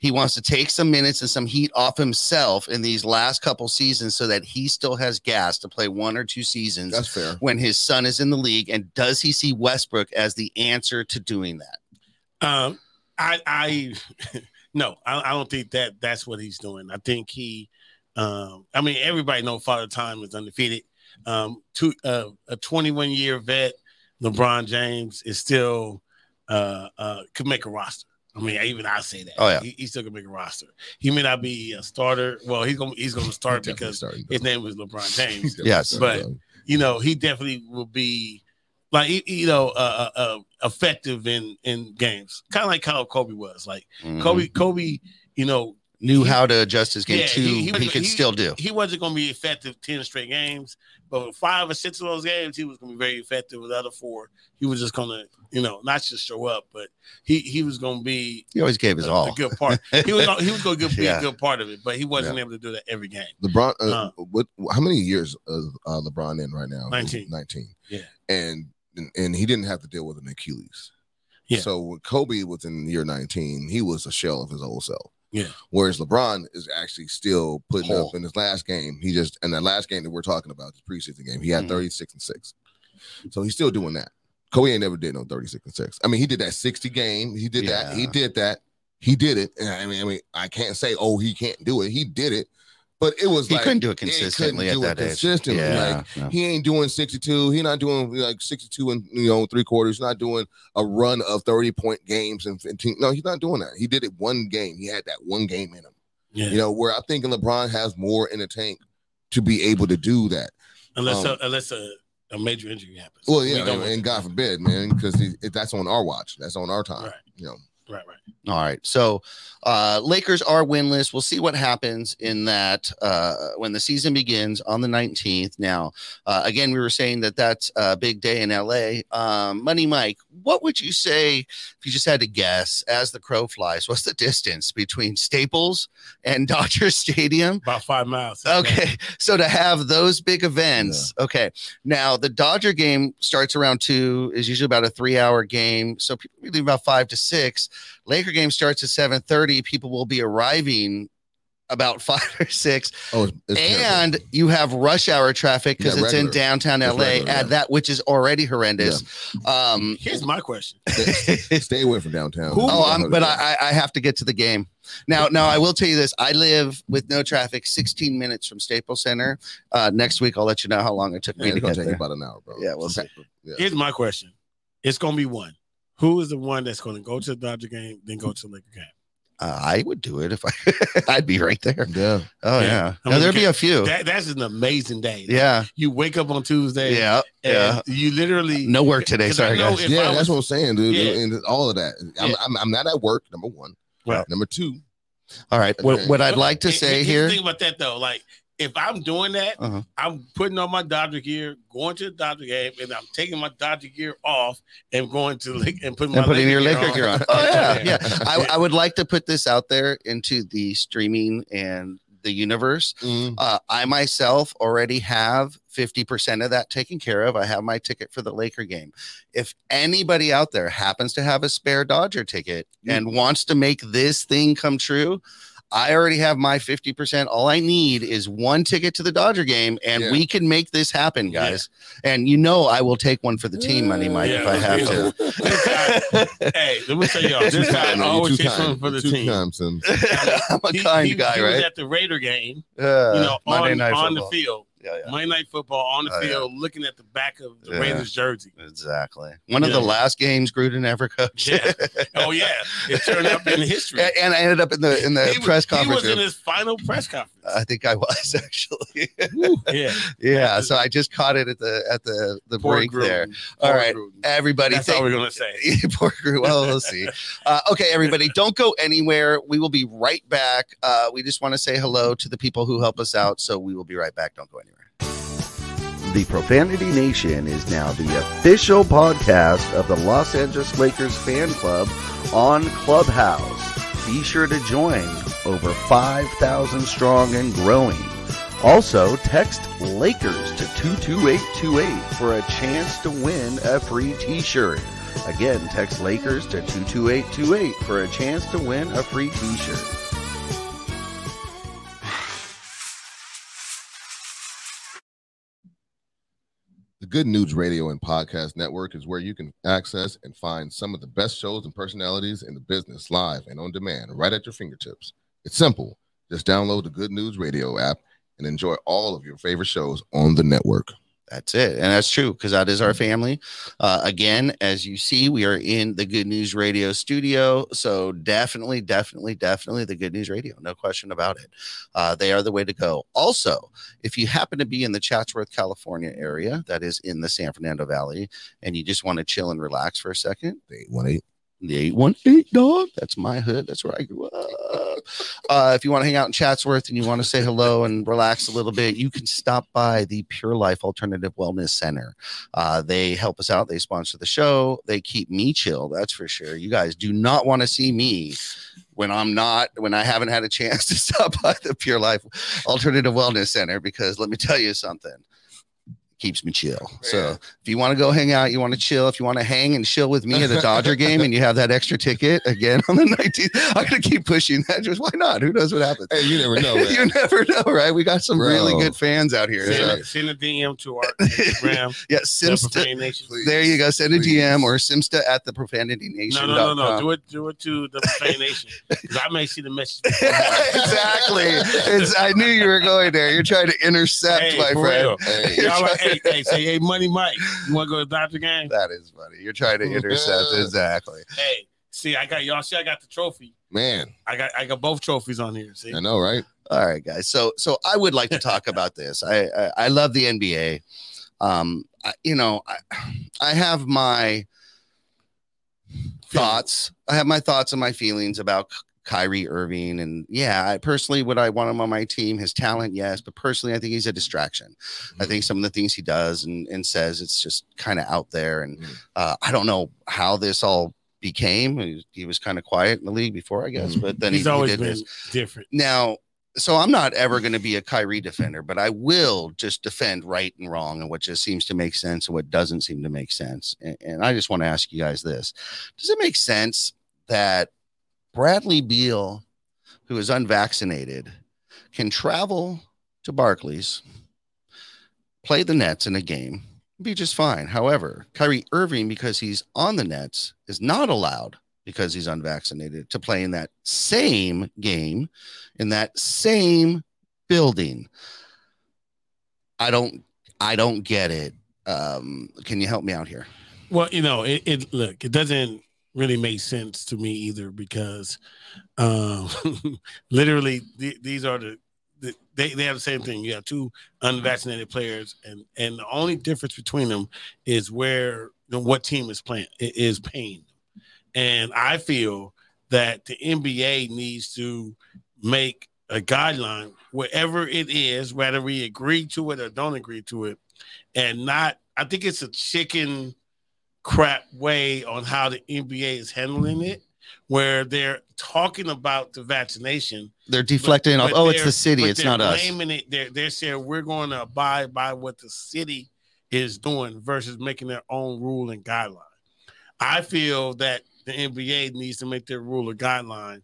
He wants to take some minutes and some heat off himself in these last couple seasons so that he still has gas to play one or two seasons that's fair. when his son is in the league. And does he see Westbrook as the answer to doing that? Um, I, I, no, I, I don't think that that's what he's doing. I think he, um, I mean, everybody know Father Time is undefeated. Um, two, uh, a 21 year vet, LeBron James is still, uh, uh, could make a roster. I mean, even I say that. Oh, yeah. he, he still can make a roster. He may not be a starter. Well, he's gonna he's gonna start Definitely because starting. his name was LeBron James. Yes, Definitely but- you know, he definitely will be like you- you know uh, uh, uh, effective in in games, kind of like how Kobe was. Like Mhm. Kobe, Kobe, you know, knew he- how to adjust his game Yeah, to he- he, he- could he- still do. he wasn't going to be effective ten straight games, but with five or six of those games, he was going to be very effective. With the other four, he was just going to, you know, not just show up, but he he was going to be He always gave his a, all. a good part. He was he was going to be Yeah. a good part of it, but he wasn't able to do that every game. LeBron, uh, Uh. what? How many years is uh, LeBron in right now? 19. Nineteen. Yeah. and and- and he didn't have to deal with an Achilles. Yeah. So when Kobe was in year nineteen, he was a shell of his old self. Yeah. Whereas LeBron is actually still putting Whole. up in his last game. He just in that last game that we're talking about, the preseason game, he had mm-hmm. thirty six and six. So he's still doing that. Kobe ain't never did no thirty six and six. I mean, he did that sixty game. He did that. He did that. He did it. And I mean, I mean, I can't say, oh, he can't do it. He did it. But it was He like couldn't do it consistently at do it that age. consistently. Yeah, Like no. he ain't doing 62. He not doing like 62 and you know three quarters. He's not doing a run of 30 point games and 15. No, he's not doing that. He did it one game. He had that one game in him. Yeah, You know, where I think LeBron has more in the tank to be able to do that. unless um, a, unless a, a major injury happens. Well, yeah, don't and, God forbid, man, because that's on our watch. That's on our time. Right. You know, Right, right. All right. So uh Lakers are winless. We'll see what happens in that uh when the season begins on the 19th. Now, uh again, we were saying that that's a big day in LA. Um Money Mike, what would you say you just had to guess as the crow flies? What's the distance between Staples and Dodger Stadium? About five miles. Okay, so to have those big events, okay. Now the Dodger game starts around two, is usually about a three-hour game, so people leave about five to six. Laker game starts at seven thirty. People will be arriving about five or six, oh, it's, it's terrible. and you have rush hour traffic because Yeah, it's in downtown LA. regular, Add yeah. that, which is already horrendous. Um, Here's my question. stay away from downtown. Who- Oh, I'm, but I, I I have to get to the game now. Now I will tell you this: I live with no traffic, 16 minutes from Staples Center. Uh, next week, I'll let you know how long it took me to it's gonna get take there. about an hour, bro. Yeah, we'll see. Yeah. Here's my question. It's gonna be one. Who is the one that's gonna go to the Dodger game, then go to the Laker game? Uh, I would do it if I I'd be right there. Yeah. Oh Yeah. yeah, I no, mean, there'd be a few. That, that's an amazing day. yeah, You wake up on Tuesday. yeah, and yeah. You literally No work today. 'Cause I Sorry, guys. yeah, I that's what I'm saying, dude. Yeah. And all of that. I'm, Yeah. I'm, I'm not at work, number one. Right. Number two, All right. What, what I'd like to say here. The thing about that though, like if I'm doing that, Uh-huh. I'm putting on my Dodger gear, going to the Dodger game, and I'm taking my Dodger gear off and going to Lake and putting and my putting your Laker Laker gear on. Oh yeah, yeah. I. I would like to put this out there into the streaming and the universe. mm, Uh, I myself already have 50% of that taken care of. I have my ticket for the Laker game. If anybody out there happens to have a spare Dodger ticket and wants to make this thing come true, I already have my 50%. All I need is one ticket to the Dodger game, and Yeah. we can make this happen, Yeah. guys. And you know, I will take one for the team money, Mike, if I have to. Guy- hey, let me tell y'all, this guy always too takes kind. something for the Too team. kind, son. I'm a He- kind he- guy, he was right? at the Raider game, Uh, you know, Monday on, Night on the field, Yeah, yeah. Monday Night Football on the Oh, yeah. field, looking at the back of the Yeah. Raiders jersey. Exactly. One of the last games Gruden ever coached. Yeah. Oh yeah, it turned up in history. and, and I ended up in the in the He was- press He conference. was in his final press conference. I think I was actually. yeah, yeah. So I just caught it at the at the the Poor break Gruden. there. Poor All right, Gruden. Everybody, That's thank- all we're gonna say. Poor Gruden. Well, we'll see. Uh, okay, everybody, don't go anywhere. We will be right back. Uh, we just want to say hello to the people who help us out. So we will be right back. Don't go anywhere. The Profanity Nation is now the official podcast of the Los Angeles Lakers fan club on Clubhouse. Be sure to join over 5,000 strong and growing. Also, text Lakers to 22828 for a chance to win a free t shirt. Again, text Lakers to 22828 for a chance to win a free t shirt. Good News Radio and Podcast Network is where you can access and find some of the best shows and personalities in the business live and on demand right at your fingertips. It's simple. Just download the Good News Radio app and enjoy all of your favorite shows on the network. That's it. And that's true because that is our family. Uh, again, as you see, we are in the Good News Radio studio. So definitely, definitely, definitely the Good News Radio. No question about it. Uh, they are the way to go. Also, if you happen to be in the Chatsworth, California area, that is in the San Fernando Valley, and you just want to chill and relax for a second, The 818. The 818 dog. That's my hood. That's where I grew up. Uh, if you want to hang out in Chatsworth and you want to say hello and relax a little bit, you can stop by the Pure Life Alternative Wellness Center. Uh, they help us out. They sponsor the show. They keep me chill. That's for sure. You guys do not want to see me when I'm not, when I haven't had a chance to stop by the Pure Life Alternative Wellness Center because let me tell you something. Keeps me chill. So if you want to go hang out, you want to chill, if you want to hang and chill with me at a Dodger game and you have that extra ticket again on the 19th, I'm going to keep pushing that. Just why not? Who knows what happens? Hey, you never know, you never know, right? We got some really good fans out here. Send, So, a- send a DM to our Instagram. yeah, Simsta. Nation. There you go. Send a Please. DM or Simsta at the Profanity Nation. No, no, no, no. Do it, do it to the Profanity Nation because I may see the message. exactly. It's, I knew you were going there. You're trying to intercept, Hey, my friend. Hey, Y'all hey, hey, say, hey, Money Mike, you want to go to the Dodger game? That is funny. You're trying to intercept. exactly. Hey, see, I got y'all. See, I got the trophy. man, I got, I got both trophies on here. See, I know, right? All right, guys. So, so I would like to talk about this. I, I, I love the NBA. Um, I, you know, I, I have my thoughts. I have my thoughts and my feelings about Kyrie Irving, and yeah, I personally would I want him on my team. His talent, yes, but personally, I think he's a distraction. I think some of the things he does and, and says, it's just kind of out there, and Mhm. uh, I don't know how this all became. He, he was kind of quiet in the league before, I guess, Mhm. but then he's he, he always did been this different. now so i'm not ever going to be a kyrie defender but i will just defend right and wrong and what just seems to make sense and what doesn't seem to make sense and, and i just want to ask you guys this does it make sense that bradley beal who is unvaccinated can travel to barclays play the nets in a game be just fine however kyrie irving because he's on the nets is not allowed because he's unvaccinated to play in that same game in that same building. I don't I don't get it. Um, can you help me out here? Well, you know, it, it look, it doesn't really made sense to me either because um, literally th- these are the, the they, they have the same thing. You have two unvaccinated players, and and the only difference between them is where you know, what team is playing is paying. And I feel that the NBA needs to make a guideline wherever it is, whether we agree to it or don't agree to it, and not. I think it's a chicken crap way on how the NBA is handling it, where they're talking about the vaccination. They're deflecting but off. Oh, it's the city. It's they're not us. blaming It, they're, they're saying we're going to abide by what the city is doing versus making their own rule and guideline. I feel that the NBA needs to make their rule or guideline.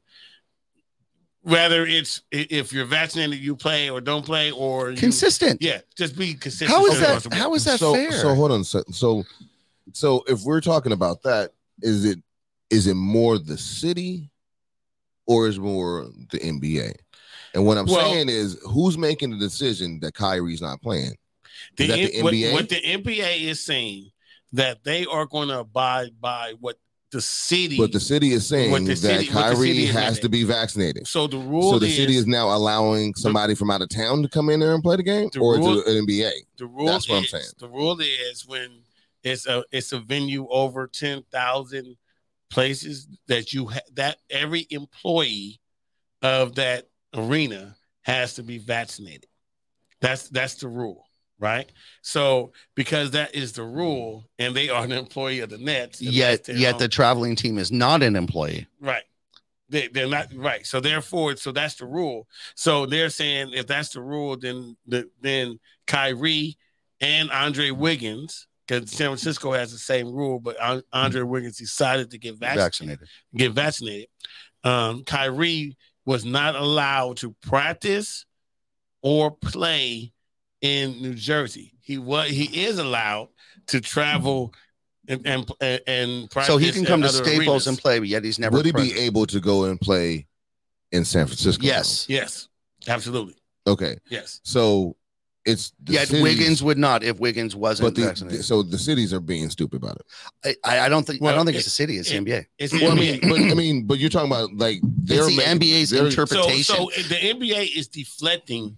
Whether it's if you're vaccinated, you play or don't play, or you, Consistent. yeah, just be consistent. How is that? How is that so, fair? So hold on. So, so so if we're talking about that, is it is it more the city or is more the NBA? And what I'm Well- saying is, who's making the decision that Kyrie's not playing? The, that the what- NBA? What, the NBA is saying that they are going to abide by what the city. But the city is saying the that city- the Kyrie has to be vaccinated. so the rule So the is, city is now allowing somebody from out of town to come in there and play the game, The or rule- is an NBA? the rule. that's what I'm saying. The rule is when it's a it's a venue over ten thousand places that you ha- that every employee of that arena has to be vaccinated. That's that's the rule, right? So because that is the rule, and they are an employee of the Nets, Yet, yet the traveling team is not an employee. Right. They, they're not right. So therefore, so that's the rule. So they're saying if that's the rule, then the, then Kyrie and Andre Wiggins, because San Francisco has the same rule, but Andre Wiggins decided to get vaccinated. Vaccinated. Get vaccinated. Um, Kyrie was not allowed to practice or play in New Jersey. He was he is allowed to travel and and and practice So he can come to Staples arenas. and play, but yet he's never. Would he present. be able to go and play in San Francisco? Yes. Yes, absolutely. Okay. Yes. So it's the Yet cities- Wiggins would not if Wiggins wasn't but the, vaccinated. so the cities are being stupid about it. I, I don't think. I don't think it- it's the city. It's the NBA. It's Well, I mean, but I mean, but you're talking about like they're It's the making- NBA's they're- So, interpretation. so the NBA is deflecting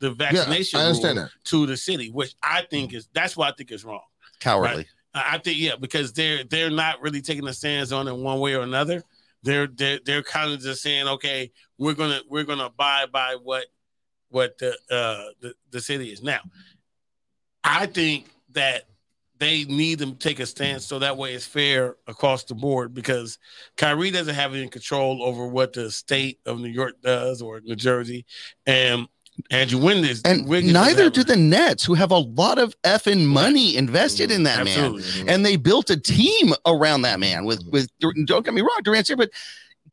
the vaccination Yeah, vaccination I understand rule that. to the city, which I think is that's what I think is wrong. Cowardly. I I think yeah, because they're they're not really taking a stance on it one way or another. They're they're they're kind of just saying, okay, we're gonna we're gonna abide by what what the uh the, the city is now. I think that they need to take a stance so that way it's fair across the board because Kyrie doesn't have any control over what the state of New York does or New Jersey, and Andrew Wiggins And Wiggins neither do the Nets, who have a lot of effing money invested in that man. Absolutely. And they built a team around that man with with don't get me wrong, Durant's here, but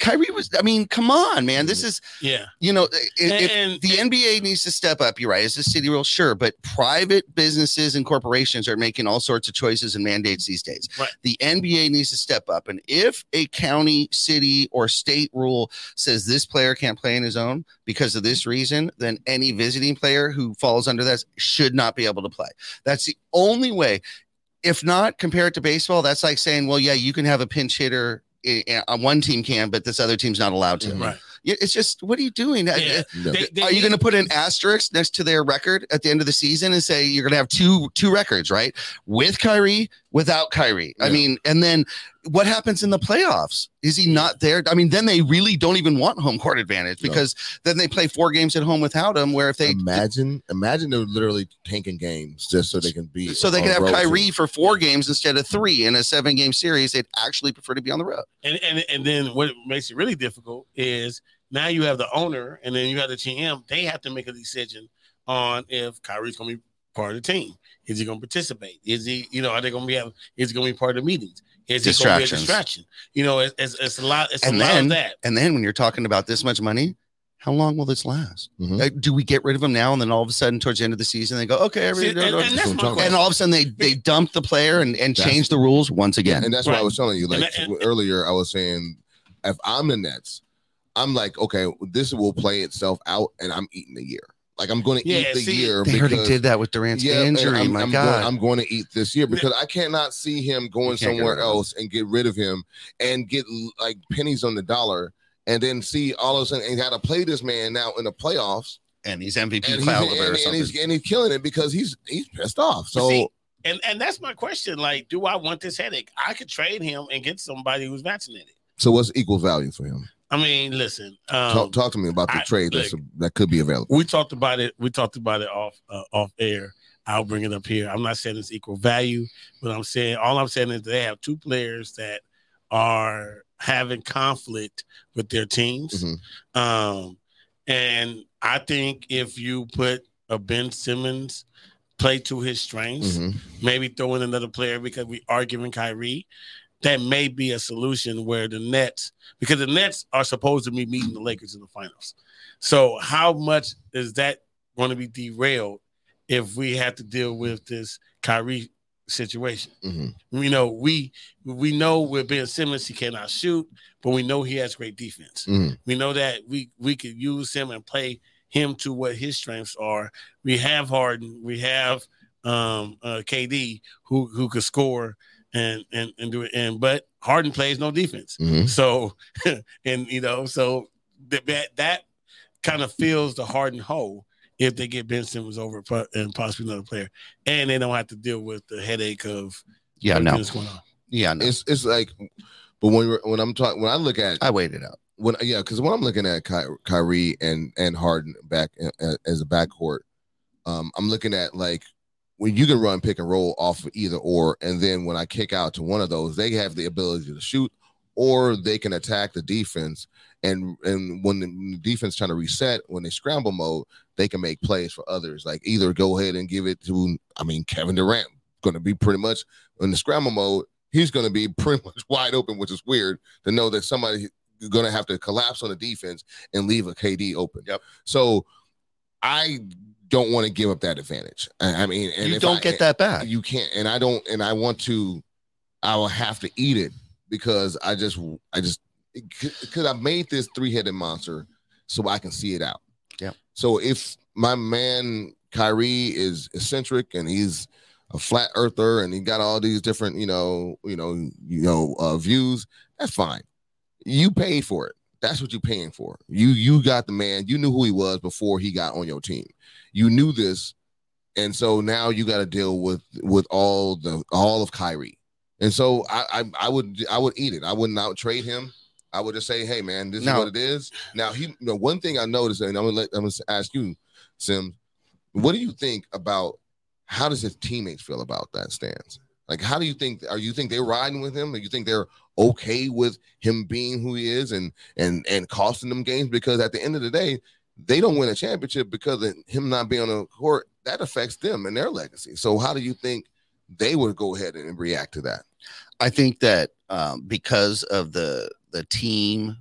Kyrie was. I mean, come on, man. This mm-hmm. is yeah. you know, if, And- the NBA needs to step up. You're right. It's a city rule, sure, but private businesses and corporations are making all sorts of choices and mandates these days. Right. The NBA needs to step up, and if a county, city, or state rule says this player can't play in his own because of this mm-hmm. reason, then any visiting player who falls under that should not be able to play. That's the only way. If not, compare it to baseball. That's like saying, well, yeah, you can have a pinch hitter. Eh, eh, one team can, but this other team's not allowed to. Right. It's just, what are you doing? Uh, Yeah. No. They- they are you going to put an asterisk next to their record at the end of the season and say you're going to have two two records, right? With Kyrie, without Kyrie. I mean, and then what happens in the playoffs? Is he not there? I mean, then they really don't even want home court advantage No. because then they play four games at home without him. Where if they imagine, imagine they're literally tanking games just so they can be so they can have Kyrie teams. for four games instead of three in a seven game series, they'd actually prefer to be on the road. And, and and then what makes it really difficult is now you have the owner and then you have the GM. They have to make a decision on if Kyrie's going to be part of the team. Is he going to participate? Is he, you know, are they going to be have? Is he going to be part of the meetings? Is it going to be a distraction? You know, it's, it's, it's a lot. It's And a lot then- of that. And then when you're talking about this much money, how long will this last? Mhm. Uh, do we get rid of him now and then all of a sudden towards the end of the season they go, okay, See, and, and that's my And all of a sudden they they dump the player and, and That's- change the rules once again. And that's why I was telling you, like that- and- earlier, I was saying, if I'm the Nets, I'm like, okay, this will play itself out, and I'm eating a year. Like I'm going to Yeah, eat the see, year They already did that with Durant's yeah, injury. I'm, my I'm God. Going, I'm going to eat this year because I cannot see him going can't get rid somewhere of else and get rid of him and get like pennies on the dollar and then see all of a sudden and got to play this man now in the playoffs and he's MVP and he's, caliber and, or and he's and he's killing it because he's he's pissed off. So see, and and that's my question. Like, do I want this headache? I could trade him and get somebody who's vaccinated. so what's equal value for him? I mean, listen. Um, talk, talk to me about the I- trade that's, that could be available. we talked about it. We talked about it off uh, off air. I'll bring it up here. I'm not saying it's equal value, but I'm saying all I'm saying is they have two players that are having conflict with their teams. Mhm. Um, and I think if you put a Ben Simmons play to his strengths, Mhm. maybe throw in another player because we are giving Kyrie. That may be a solution where the Nets, because the Nets are supposed to be meeting the Lakers in the finals. So, how much is that going to be derailed if we have to deal with this Kyrie situation? Mhm. We know we we know with Ben Simmons he cannot shoot, but we know he has great defense. Mhm. We know that we we could use him and play him to what his strengths are. We have Harden, we have um uh, KD who who could score and and and do it. And but Harden plays no defense. Mhm. So and you know so that that, that kind of fills the Harden hole if they get Ben Simmons over and possibly another player, and they don't have to deal with the headache of yeah, no. what's going on. Yeah, no. It's it's like, but when you're, when I'm talking when I look at I waited out. when yeah, because when I'm looking at Ky- Kyrie and and Harden back a- a- as a backcourt, um, I'm looking at like when you can run pick and roll off of either or, and then when I kick out to one of those, they have the ability to shoot, or they can attack the defense. And and when the defense trying to reset, when they scramble mode, they can make plays for others. Like either go ahead and give it to, I mean, Kevin Durant going to be pretty much in the scramble mode. He's going to be pretty much wide open, which is weird to know that somebody going to have to collapse on the defense and leave a KD open. Yep. So I don't want to give up that advantage. I, I mean, and you don't I- get that back. you can't, and I don't, and I want to. I will have to eat it because I just, I just, because I made this three-headed monster so I can see it out. Yeah. So if my man Kyrie is eccentric and he's a flat earther and he got all these different, you know, you know, you know, uh, views, that's fine. You paid for it. That's what you're paying for. You you got the man. You knew who he was before he got on your team. You knew this, and so now you got to deal with with all the all of Kyrie. And so I, I I would I would eat it. I would not trade him. I would just say, hey man, this Now- is what it is. Now he, you know, one thing I noticed, and I'm gonna let I'm gonna ask you, Sim, what do you think about how does his teammates feel about that stance? Like, how do you think? Are you think they're riding with him? Or you think they're okay with him being who he is and and and costing them games? Because at the end of the day, they don't win a championship because of him not being on the court. That affects them and their legacy. So, how do you think they would go ahead and react to that? I think that um, because of the the team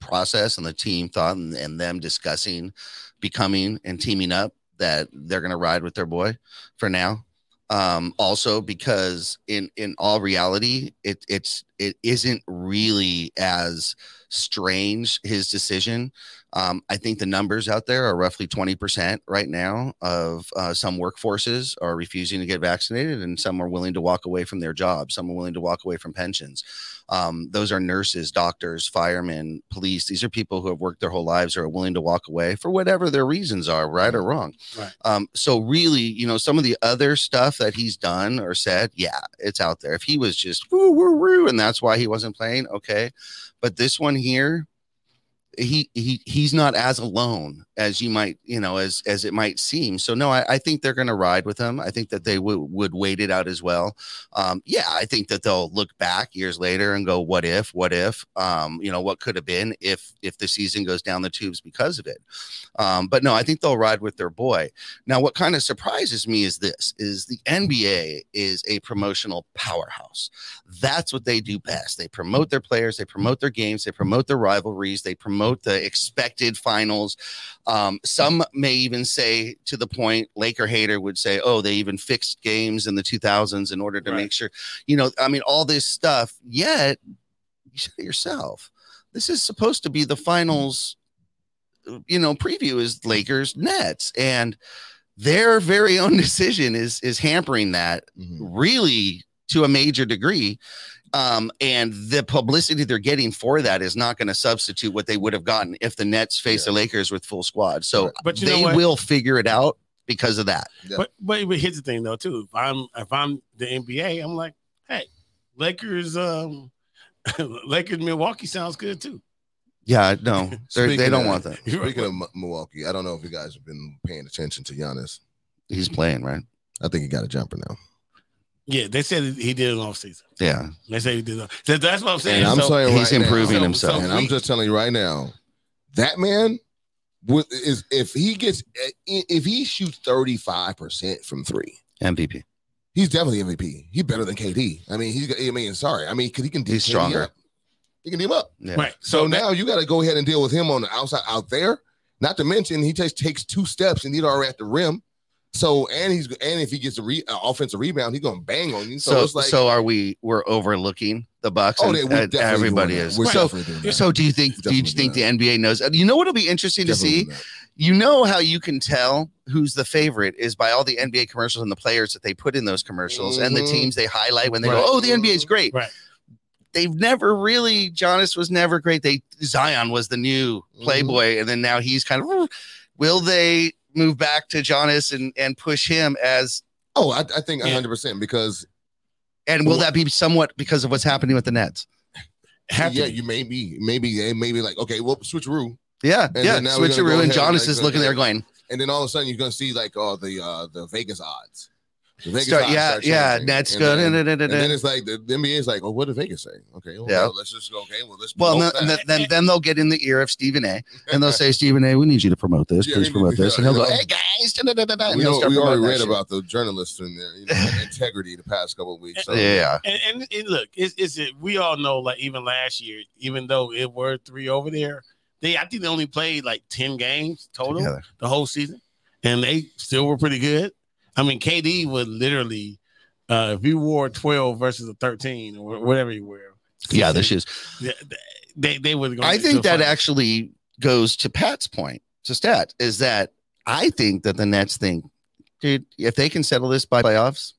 process and the team thought and, and them discussing becoming and teaming up, that they're going to ride with their boy for now. Um, also, because in in all reality, it it's it isn't really as strange his decision. Um, I think the numbers out there are roughly 20% right now of uh, some workforces are refusing to get vaccinated, and some are willing to walk away from their jobs. Some are willing to walk away from pensions. Um, those are nurses, doctors, firemen, police. These are people who have worked their whole lives or are willing to walk away for whatever their reasons are, right or wrong. Right. Um, so, really, you know, some of the other stuff that he's done or said, yeah, it's out there. If he was just woo, woo, woo, and that's why he wasn't playing, okay. But this one here, he he he's not as alone as you might you know as as it might seem. So no i, I think they're going to ride with him. I think that they would would wait it out as well. Um yeah i think that they'll look back years later and go what if what if um you know what could have been if if the season goes down the tubes because of it? Um but no i think they'll ride with their boy. Now what kind of surprises me is this is the nba is a promotional powerhouse. That's what they do best. They promote their players they promote their games they promote their rivalries they promote the expected finals um, some may even say to the point laker hater would say oh they even fixed games in the 2000s in order to Right. make sure you know i mean all this stuff yet you said it yourself this is supposed to be the finals you know preview is Lakers Nets, and their very own decision is is hampering that Mhm. really to a major degree. Um, and the publicity they're getting for that is not going to substitute what they would have gotten if the Nets face the Lakers with full squad. So But they will figure it out because of that. But, but but here's the thing though too. If I'm if I'm the NBA, I'm like, hey, Lakers, um, Lakers, Milwaukee sounds good too. Yeah, no, they're- they don't of- want that. Speaking of M- Milwaukee, I don't know if you guys have been paying attention to Giannis. He's playing right. I think he got a jumper now. Yeah, they said he did it off season. Yeah, They say he did. It. So that's what I'm saying. And I'm So- saying he's right now- improving So- himself. so- and I'm just telling you right now, that man would is if he gets eh, if he shoots 35 percent from three, MVP. he's definitely MVP. He's better than KD. I mean, he's I mean, sorry, I mean, because he can He's KD stronger. up. He can D him up. Yeah. right. So So now, now you got to go ahead and deal with him on the outside out there. Not to mention he takes takes two steps and he's already at the rim. So and he's and if he gets a re, uh, offensive rebound, he's gonna bang on you. So, So, it's like so are we? We're overlooking the Bucks. oh, and, they, and definitely everybody is. We're So, definitely doing that. so do you think? Do you Definitely think the NBA knows? You know what'll be interesting to see? that. You know how you can tell who's the favorite is by all the NBA commercials and the players that they put in those commercials and the Mhm. teams they highlight when they Right. go, "Oh, the NBA is great." Right. They've never really. Giannis was never great. They Zion was the new Mhm. playboy, and then now he's kind of. Will they move back to Giannis and and push him as? Oh, I, I think Yeah. 100 percent because And will Well- that be somewhat because of what's happening with the Nets? have yeah, you may be maybe they may be like okay, well, switcheroo, Yeah, And yeah. then now we're Switcheroo and ahead and, like, is looking there going, and then all of a sudden you're gonna see like oh the uh the Vegas odds. The Vegas start, yeah, start yeah. changing. Nets And then- And then it's like the, the NBA is like, oh, what did Vegas say? Okay, well, Yeah. let's just go. Okay, well, let's. Well, promote then, that. then, then, then they'll get in the ear of Stephen A. and they'll say, Stephen A, we need you to promote this. Yeah, Please we promote this. And he'll go, hey, guys. da, da, da, da, da," we, know, we already read shit. about the journalists and their you know, integrity the past couple of weeks. So, Yeah. And, and, and look, it's, it's it, we all know like even last year, even though it were three over there, I think they I think they only played like ten games total Together. the whole season, and they still were pretty good. I mean, KD would literally, uh, if you wore twelve versus a thirteen or whatever you wear, Yeah, this is. they they, they would. go I think that finals. actually goes to Pat's point, to stat, is that I think that the Nets think, dude, if they can settle this by playoffs,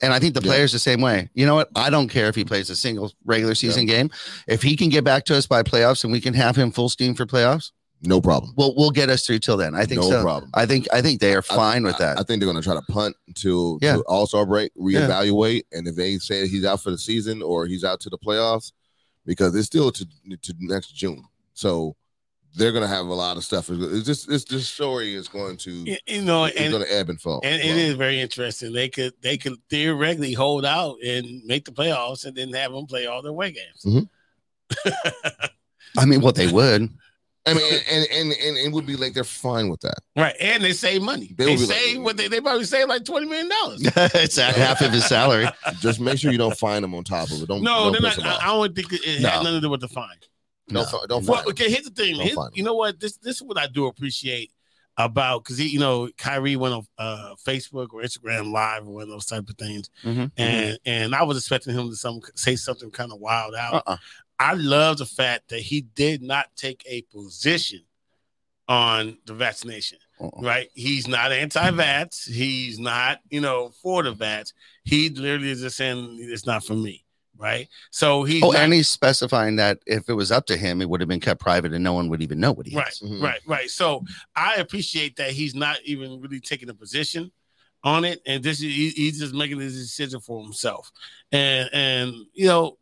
and I think the Yeah. players the same way. You know what? I don't care if he plays a single regular season game. If he can get back to us by playoffs and we can have him full steam for playoffs, no problem. we'll we'll get us through till then. I think no so. problem. I think I think they are I- fine with that. I think they're going to try to punt until Yeah. All Star break, reevaluate, and if they say he's out for the season or he's out to the playoffs, because it's still to to next June, so they're going to have a lot of stuff. It's just it's this story is going to You- you know, it's and going to ebb and fall. And it is very interesting. They could they could theoretically hold out and make the playoffs and then have them play all their away games. Mhm. I mean, what they would. I mean, and, and and it would be like they're fine with that. Right. And they save money. They They, will be like- save what they, they probably save like $20 million. it's at half of his salary. Just make sure you don't find them on top of it. Don't No, don't they're not, I. I don't think it, it No. had nothing to do with the fine. Don't fi- don't Well, find 'em. okay, here's the thing. Don't Here's- you know what? This this is what I do appreciate about because you know Kyrie went on uh, Facebook or Instagram Live or one of those type of things, Mhm. and and I was expecting him to some say something kind of wild out. Uh-uh. I love the fact that he did not take a position on the vaccination. Uh-uh. Right? He's not anti-vax. He's not, you know, for the vax. He literally is just saying it's not for me. Right? So he. Oh, not- and he's specifying that if it was up to him, it would have been kept private and no one would even know what he right, has. Mhm. right, right. So I appreciate that he's not even really taking a position on it, and this is he, he's just making this decision for himself. And and you know,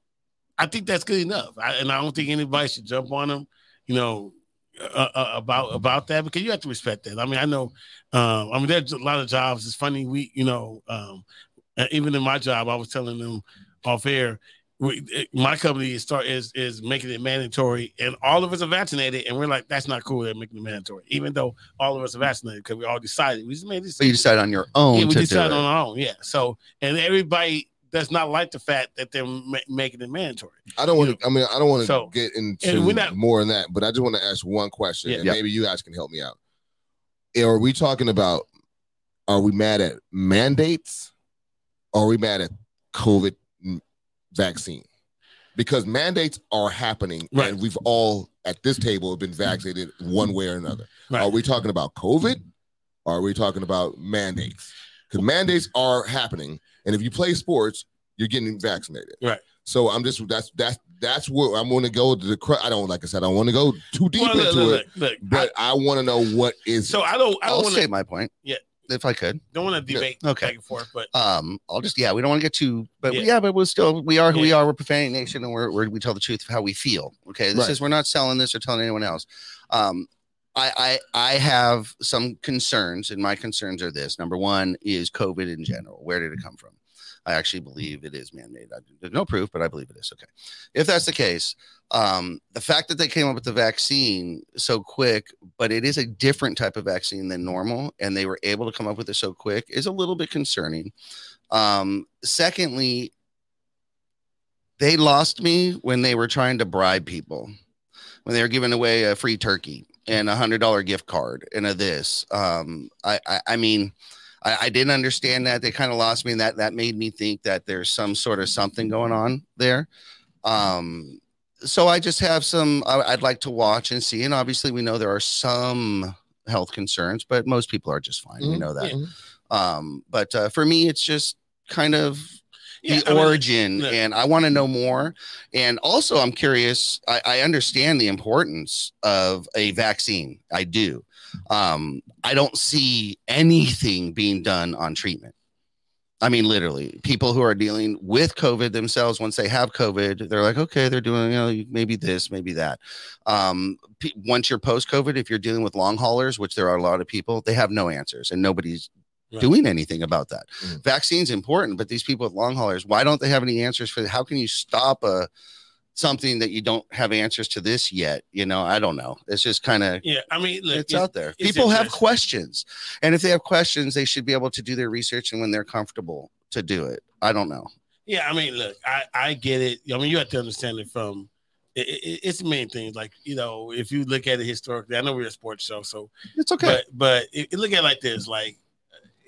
I think that's good enough. I, and I don't think anybody should jump on him. You know. Uh, uh, about about that because you have to respect that. I mean, I know. Um, I mean, there's a lot of jobs. It's funny. We, you know, um, even in my job, I was telling them off air. We, it- my company is start is is making it mandatory, and all of us are vaccinated, and we're like, that's not cool. They're making it mandatory, even though all of us are vaccinated because we all decided. We just made this. But you decide on your own yeah, we decided on our own. Yeah. So, and everybody does not like the fact that they're ma- making it mandatory. I don't want to. I mean, I don't want to So, get into not- more than that, but I just want to ask one question, Yeah. and Yep. maybe you guys can help me out. Are we talking about? Are we mad at mandates? Or are we mad at COVID vaccine? Because mandates are happening, Right. and we've all at this table have been vaccinated one way or another. Right. Are we talking about COVID? Or are we talking about mandates? Because mandates are happening, and if you play sports, you're getting vaccinated. Right. So I'm just that's that's that's where I'm going to go to the. cru- I don't like I said I don't want to go too deep Well, into look, it, look, look, but I, want to know what I- is. so I don't I I'll don't want say my point. Yeah. If I could. don't want to debate Okay. back and forth, but Um, I'll just yeah, we don't want to get too, but Yeah. yeah, but we're still we are who we are. We're profanity nation, and we're, we're we tell the truth of how we feel. Okay, this Right. is we're not selling this or telling anyone else. Um, I I I have some concerns, and my concerns are this: number one is COVID in general. Where did it come from? I actually believe it is man-made. I, there's no proof, but I believe it is. Okay, if that's the case, um, the fact that they came up with the vaccine so quick, but it is a different type of vaccine than normal, and they were able to come up with it so quick is a little bit concerning. Um, secondly, they lost me when they were trying to bribe people, when they were giving away a free turkey and a hundred dollar gift card and a this. Um, I, I, I mean, I, I didn't understand that. They kind of lost me, and that that made me think that there's some sort of something going on there. Um, so I just have some I, I'd like to watch and see. And obviously, we know there are some health concerns, but most people are just fine. We Mhm. know that. Um, but uh, for me, it's just kind of yeah, the I mean, origin, and I want to know more. And also, I'm curious. I, I understand the importance of a vaccine. I do. Um, I don't see anything being done on treatment. I mean, literally, people who are dealing with COVID themselves, once they have COVID, they're like, okay, they're doing, you know, maybe this, maybe that. Um, pe- once you're post COVID, if you're dealing with long haulers, which there are a lot of people, they have no answers and nobody's Right. doing anything about that. Mhm. Vaccines important, but these people with long haulers, why don't they have any answers for how can you stop a something that you don't have answers to this yet? You know, I don't know. It's just kind of Yeah, I mean, look, it's out there. it's People have questions, and if they have questions, they should be able to do their research and when they're comfortable to do it. I don't know. Yeah, I mean, look, I I get it. I mean, you have to understand it from. It, it, it's the main things like you know if you look at it historically. I know we're a sports show, so It's okay. but but look at it like this, like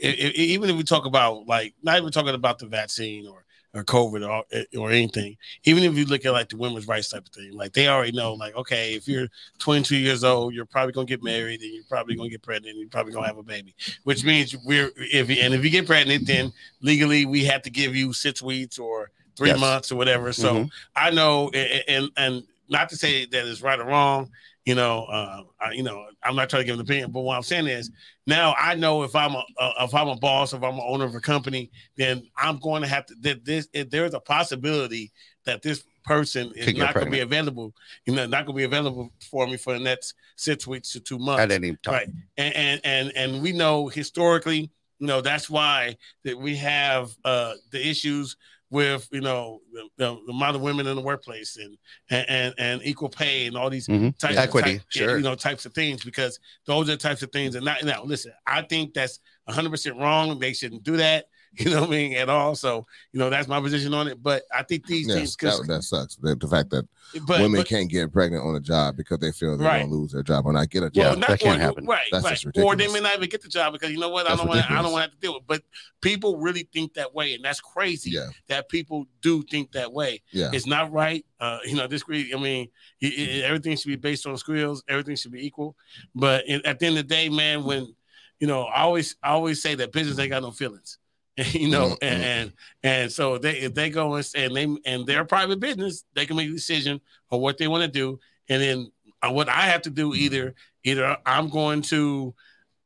i i even if we talk about like not even talking about the vaccine or or COVID or or anything, even if you look at like the women's rights type of thing, like they already know, like okay, if you're 22 years old, you're probably gonna get married and you're probably gonna get pregnant, and you're probably gonna have a baby, which means we're if you, and if you get pregnant, then legally we have to give you six weeks or three Yes. months or whatever. So Mhm. I know, a- a- and and not to say that it's right or wrong, you know, uh, I, you know, I'm not trying to give an opinion, but what I'm saying is now I know if I'm a uh, if I'm a boss, if I'm an owner of a company, then I'm going to have to. That this if there's a possibility that this person is not going to be available, you know, not going to be available for me for the next six weeks to two months At any time. right and, and and and we know historically you know that's why that we have uh the issues with you know the, the, the amount of women in the workplace and and and, and equal pay and all these Mhm. types Equity, of type- sure. you know types of things because those are the types of things and not now listen i think that's 100% wrong they shouldn't do that you know what i mean at all so you know that's my position on it but i think these Yes, things 'cause- that, that sucks. The, the fact that but, women but, can't get pregnant on a job because they feel they're Right. gonna lose their job or not get a Yeah, job. not- that can't or- happen. Right, That's right. just Or they may not even get the job because you know what? I don't want. I don't want to have to deal with. But people really think that way, and that's crazy. Yeah, That people do think that way. yeah. It's not right. Uh, you know, this. I mean, it, it- everything should be based on skills. Everything should be equal. But in, at the end of the day, man, when you know, I always, I always say that business ain't got no feelings. you know, Mhm. and, and and so they if they go and, and they and they're private business, they can make a decision on what they want to do, and then uh, what I have to do either either I'm going to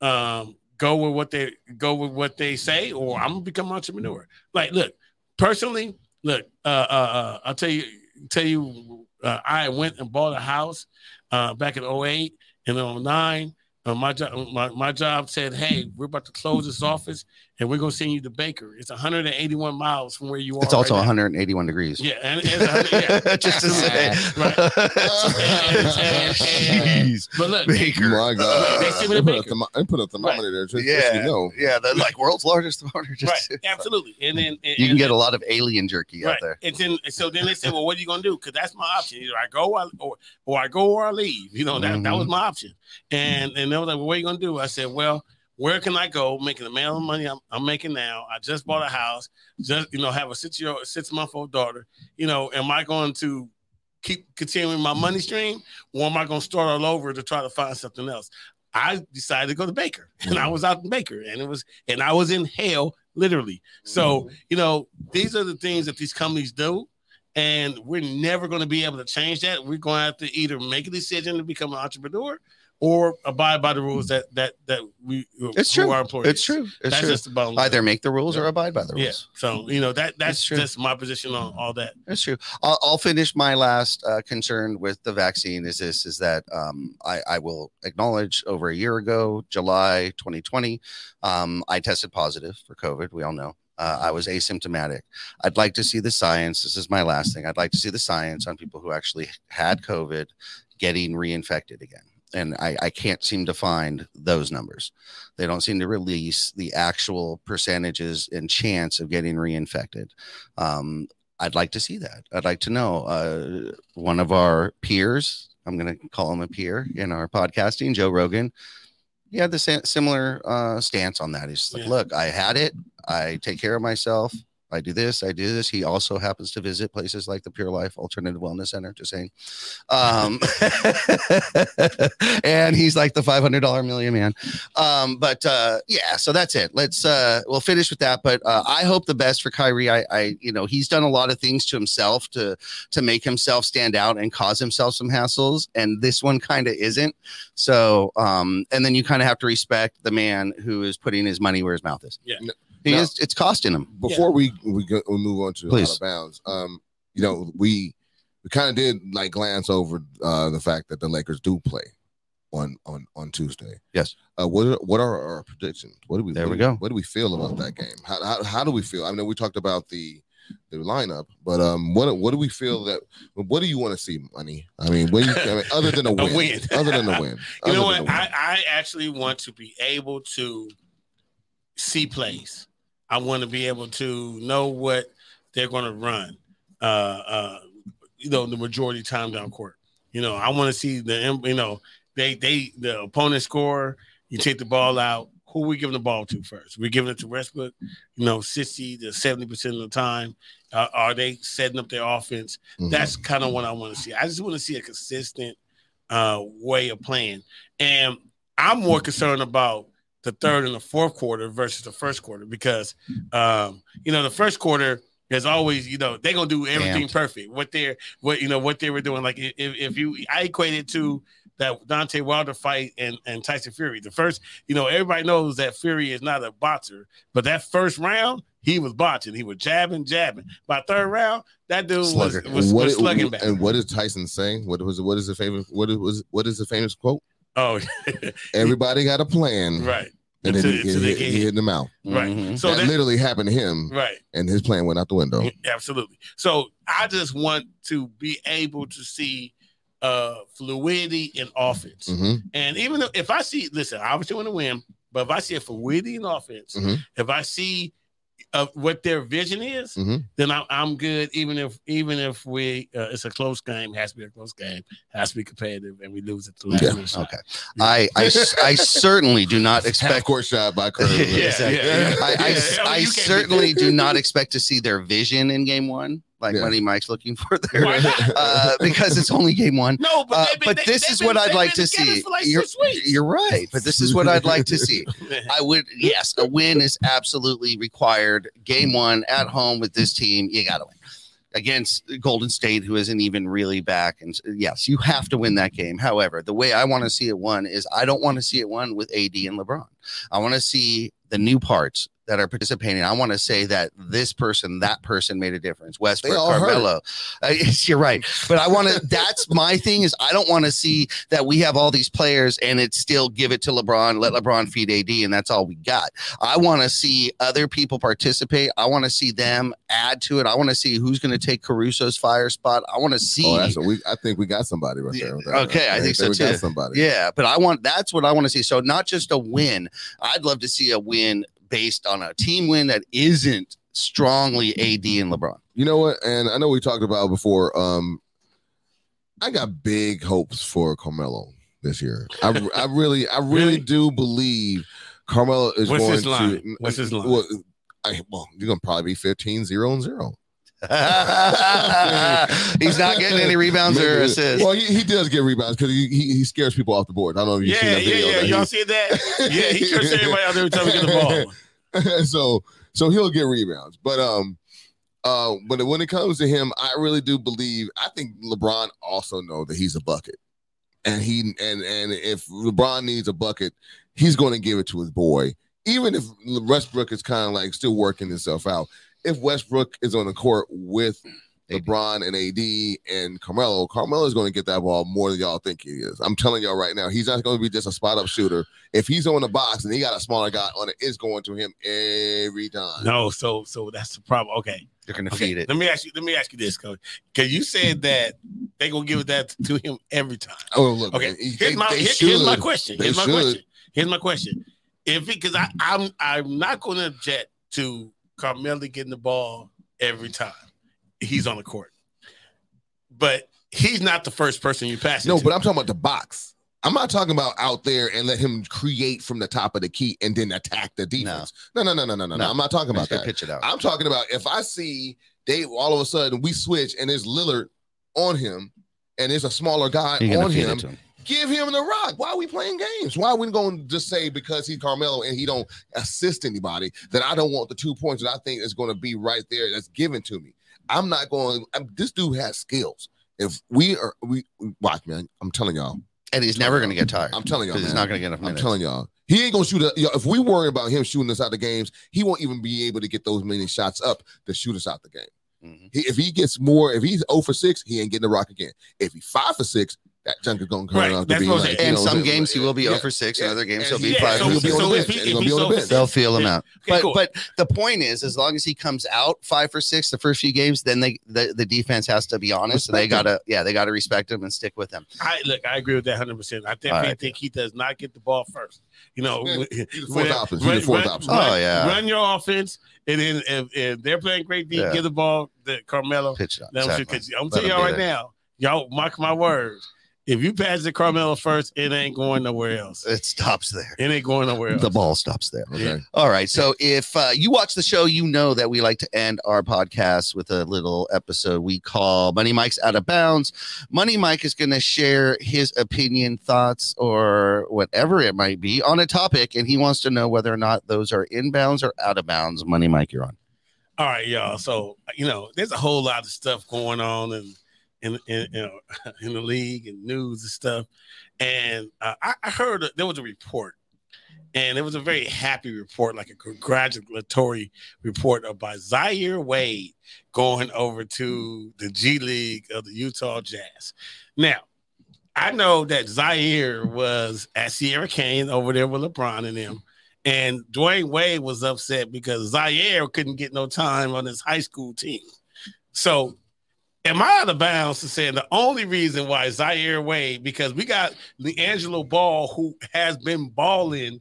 um, go with what they go with what they say, or I'm gonna become an entrepreneur. Like, look, personally, look, uh, uh, uh, I'll tell you, tell you, uh, I went and bought a house uh, back in 08 and 09. Uh, my job, my, my job said, "Hey, we're about to close this office, and we're gonna send you to Baker. It's 181 miles from where you are. It's also right now." 181 degrees. Yeah, and it's 100 yeah, Just to say. Jeez. But look, Baker. My God, They send me to put a Baker. thermo- they put a thermometer there just, just Yeah, so you know. yeah, the like world's largest thermometer. Just right, absolutely. And then and, you can and get then- a lot of alien jerky out right. there. And then so then they said, well, what are you gonna do? Because that's my option. Either I go or, or or I go or I leave. You know that that was Mhm. my option. And and they were like, well, what are you gonna do? I said, well. Where can I go making the amount of money I'm, I'm making now? I just bought a house, just you know, have a six year old, six month old daughter. You know, am I going to keep continuing my money stream, or am I going to start all over to try to find something else? I decided to go to Baker, and I mm-hmm. was out in Baker, and it was, and I was in hell literally. So mm-hmm. you know, these are the things that these companies do, and we're never going to be able to change that. We're going to have to either make a decision to become an entrepreneur or abide by the rules that that that we It's true. Our employees. It's true. It's That's true. just line. Either make the rules or abide by the rules. Yeah. So you know that that's just my position on all that. That's true. I'll, I'll finish my last uh, concern with the vaccine. Is this is that um, I, I will acknowledge over a year ago, July 2020, um, I tested positive for COVID. We all know. Uh, I was asymptomatic. I'd like to see the science. This is my last thing. I'd like to see the science on people who actually had COVID getting reinfected again. And I, I can't seem to find those numbers. They don't seem to release the actual percentages and chance of getting reinfected. Um, I'd like to see that. I'd like to know. Uh, one of our peers, I'm going to call him a peer in our podcasting, Joe Rogan. He had the similar uh, stance on that. He's like, Yeah. look, I had it. I take care of myself. I do this. I do this. He also happens to visit places like the Pure Life Alternative Wellness Center. Just saying. Um, and he's like the $500 million man. Um, but uh, yeah, so that's it. Let's uh, we'll finish with that. But uh, I hope the best for Kyrie. I, I, you know, he's done a lot of things to himself to to make himself stand out and cause himself some hassles, and this one kind of isn't. So, um, and then you kind of have to respect the man who is putting his money where his mouth is. Yeah. He No. is. It's costing him. before we we go we move on to Please. out of bounds um you know we we kind of did like glance over uh the fact that the lakers do play on on on tuesday Yes. uh what are, what are our predictions what do we There what we go. what do we feel about that game how, how, how do we feel i know we talked about the the lineup but um what what do we feel that what do you want to see money i mean when you, I mean, other than a win, win. other than a win You know what? than a win. I, I actually want to be able to see plays. I want to be able to know what they're going to run. Uh, uh, you know, the majority time down court. You know, I want to see the you know they they the opponent score. You take the ball out. Who we giving the ball to first? We're giving it to Westbrook. You know, sixty to seventy percent of the time. Uh, are they setting up their offense? Mhm. That's kind of what I want to see. I just want to see a consistent uh, way of playing. And I'm more concerned about the third and the fourth quarter versus the first quarter because, um, you know, the first quarter is always, you know, they're gonna do everything Amped. perfect. What they're, what you know, what they were doing. Like if, if you, I equate it to that Deontay Wilder fight and and Tyson Fury. The first, you know, everybody knows that Fury is not a boxer, but that first round. He was botching. He was jabbing, jabbing. By third round, that dude was, Slugger. was, what, was slugging back. and what is Tyson saying? What was what is the famous what is what is the famous quote? Oh, Everybody got a plan, right, and then Until- he, he, hit, get he hit. hit them out. right. Mhm. So that, that, literally happened to him, right, and his plan went out the window. absolutely. So I just want to be able to see uh fluidity in offense, Mhm. and even though if I see, listen, I obviously want to win, but if I see a fluidity in offense, Mhm. if I see uh, what their vision is, Mhm. then I'm, I'm good. Even if even if we uh, it's a close game, has to be a close game, has to be competitive, and we lose it to last Yeah. minute shot. Okay. I, I s- I certainly do not Half expect. court shot by Curry. Yeah, Exactly. yeah, yeah. I, I, Yeah, I you certainly do not expect to see their vision in game one, like Yeah. Money Mike's looking for there, uh, because it's only game one. No, but, Uh, been- but they- this is been- what I'd like to see. Like You're, you're right, but this is what I'd like to see. I would, yes, a win is absolutely required. Game one at home with this team, you got to win against Golden State, who isn't even really back. And yes, you have to win that game. However, the way I want to see it won is I don't want to see it won with AD and LeBron. I want to see the new parts that are participating. I want to say that this person, that person made a difference. Westbrook. Carmelo. Uh, you're right. But I want to, that's my thing is I don't want to see that we have all these players and it's still give it to LeBron, let LeBron feed AD, and that's all we got. I want to see other people participate. I want to see them add to it. I want to see who's going to take Caruso's fire spot. I want to see. Oh, that's what we. I think we got somebody right there. Okay, I think so we too. Somebody. yeah, but I want that's what I want to see. So not just a win. I'd love to see a win based on a team win that isn't strongly AD and LeBron. You know what? And I know we talked about before. Um, I got big hopes for Carmelo this year. I, I really, I really, Really? do believe Carmelo is What's going his line? to. What's his line? Well, I, well, you're gonna probably be 15, 0 and 0. He's not getting any rebounds or assists. Well, he, he does get rebounds because he, he he scares people off the board. I don't know if you've seen Yeah, that yeah, video. yeah. that Y'all he- see that? Yeah, he cursed everybody out every time he get the ball. so so he'll get rebounds. But um uh but when it comes to him, I really do believe I think LeBron also know that he's a bucket. And he and and if LeBron needs a bucket, he's going to give it to his boy. Even if Westbrook is kind of like still working himself out. If Westbrook is on the court with LeBron and AD and Carmelo, Carmelo is going to get that ball more than y'all think he is. I'm telling y'all right now, he's not going to be just a spot up shooter. If he's on the box and he got a smaller guy on it, it's going to him every time. No, so so that's the problem. Okay. You're gonna Okay. feed it. Let me ask you. Let me ask you this, coach. Because you said that they gonna give that to him every time. Oh, look, Okay. man, Here's they- my they here- here's my should. question. They Here's my should. question. Here's my question. If because I I'm I'm not going to object to Carmelo getting the ball every time he's on the court, but he's not the first person you pass No, to. but I'm talking about the box. I'm not talking about out there and let him create from the top of the key and then attack the defense. No, no, no, no, no, no. no. No. I'm not talking about that. pitch it out. I'm talking about if I see Dave all of a sudden we switch and there's Lillard on him and there's a smaller guy on him, him. Give him the rock. Why are we playing games? Why are we going to just say because he's Carmelo and he don't assist anybody that I don't want the two points that I think is going to be right there that's given to me? I'm not going. I'm, this dude has skills. If we are, we watch, man. I'm telling y'all. And he's never gonna get tired. I'm telling y'all, he's not gonna get enough I'm telling y'all, he ain't gonna shoot. A, if we worry about him shooting us out the games, he won't even be able to get those many shots up to shoot us out the game. Mhm. He, if he gets more, if he's 0 for 6, he ain't getting the rock again. If he's 5 for 6, that junk is gonna come Right, out to be like, And some that- games he will be yeah, 0 for 6, and yeah, other games he'll be he- 5 so- he'll for be on the bench. he- He's if be on the bench. They'll feel him out. Okay, But cool. but the point is, as long as he comes out five for six the first few games, then they the, the defense has to be honest, and they gotta yeah they gotta respect him and stick with him. I look, I agree with that 100. percent I definitely All right. think he does not get the ball first. You know, he's fourth when- option. He's the fourth run, option. run- Oh, yeah. run your offense, and then if, if they're playing great deep, Yeah. give the ball to Carmelo. Pitch it out. Let him shoot, Exactly. 'cause I'm Let telling him y'all right be now, y'all mark my words. If you pass to Carmelo first, it ain't going nowhere else. It stops there. It ain't going nowhere else. The ball stops there. Okay. All right. So if uh, you watch the show, you know that we like to end our podcast with a little episode we call Money Mike's Out of Bounds. Money Mike is going to share his opinion, thoughts, or whatever it might be on a topic, and he wants to know whether or not those are inbounds or out of bounds. Money Mike, you're on. All right, y'all. So you know, there's a whole lot of stuff going on in in, in in the league and news and stuff. And uh, I, I heard there was a report, and it was a very happy report, like a congratulatory report about Zaire Wade going over to the G League of the Utah Jazz. Now, I know that Zaire was at Sierra Canyon over there with LeBron and them. And Dwyane Wade was upset because Zaire couldn't get no time on his high school team. So, am I out of bounds to say the only reason why Zaire Wade, because we got LiAngelo Ball, who has been balling,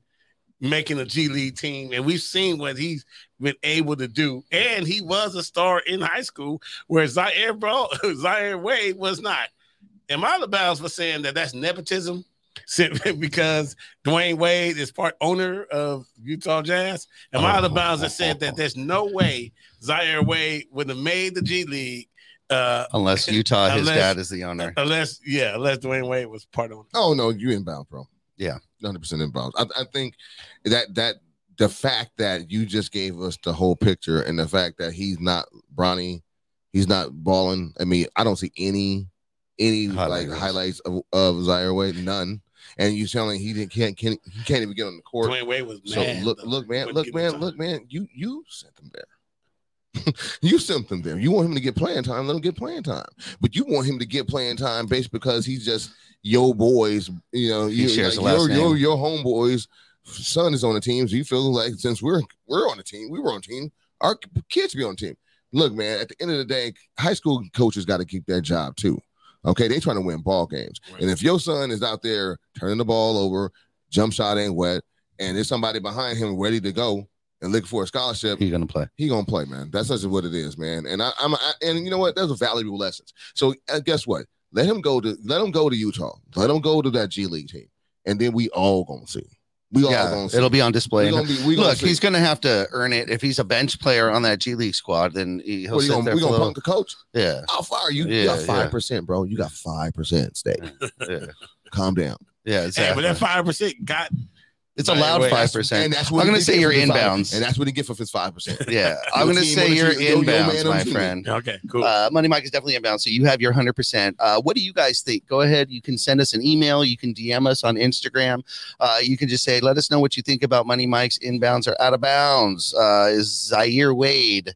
making a G League team, and we've seen what he's been able to do. And he was a star in high school, where Zaire, Ball, Zaire Wade was not. Am I out of bounds for saying that that's nepotism? Because Dwyane Wade is part owner of Utah Jazz. Am I out of bounds that said that there's no way Zaire Wade would have made the G League uh, Unless Utah, his Unless- dad is the owner. unless, yeah, unless Dwyane Wade was part owner. Oh no, you inbound, bro. Yeah. 100 percent inbound. I, I think that that the fact that you just gave us the whole picture and the fact that he's not Bronny, he's not balling. I mean, I don't see any any Highlights. like highlights of, of Zaire Wade, none. And you telling he didn't can't, can't he can't even get on the court. Dwyane Wade was So mad. look, though. look, man, look, man, look, man. You you sent them there. you sent them there. You want him to get playing time, let him get playing time. But you want him to get playing time based because he's just your boys. You know, He you, like, your, your name. your homeboys' son is on the team. So you feel like since we're we're on the team, we were on the team. Our kids be on team. Look, man. At the end of the day, high school coaches got to keep their job too. Okay, they trying to win ball games. Right. And if your son is out there turning the ball over, jump shot ain't wet, and there's somebody behind him ready to go and looking for a scholarship, He's gonna play. he gonna play, man. That's just what it is, man. And I, I'm, I, and you know what? Those are valuable lessons. So uh, guess what? Let him go to, let him go to Utah. Let him go to that G League team, and then we all gonna see. We all yeah, gonna see. it'll be on display. Gonna be- we gonna Look, see. he's going to have to earn it. If he's a bench player on that G League squad, then he- he'll sit gonna, there we for gonna little. punk the coach? Yeah, I'll fire you. Yeah, you got yeah. five percent, bro. You got five percent stake. yeah, Calm down. yeah. Hey, Exactly. but that five percent got it's Right, allowed wait, five And percent. that's I'm going to say get you're for five- inbounds. and that's what he get for his five percent. Yeah, I'm Your going to team say on you're team, your- your man inbounds, on my team. friend. okay. Cool. Uh, Money Mike is definitely inbound. So you have your 100%. Uh, what do you guys think? Go ahead. You can send us an email. You can DM us on Instagram. Uh, you can just say, let us know what you think about Money Mike's inbounds or out of bounds. Uh, is Zaire Wade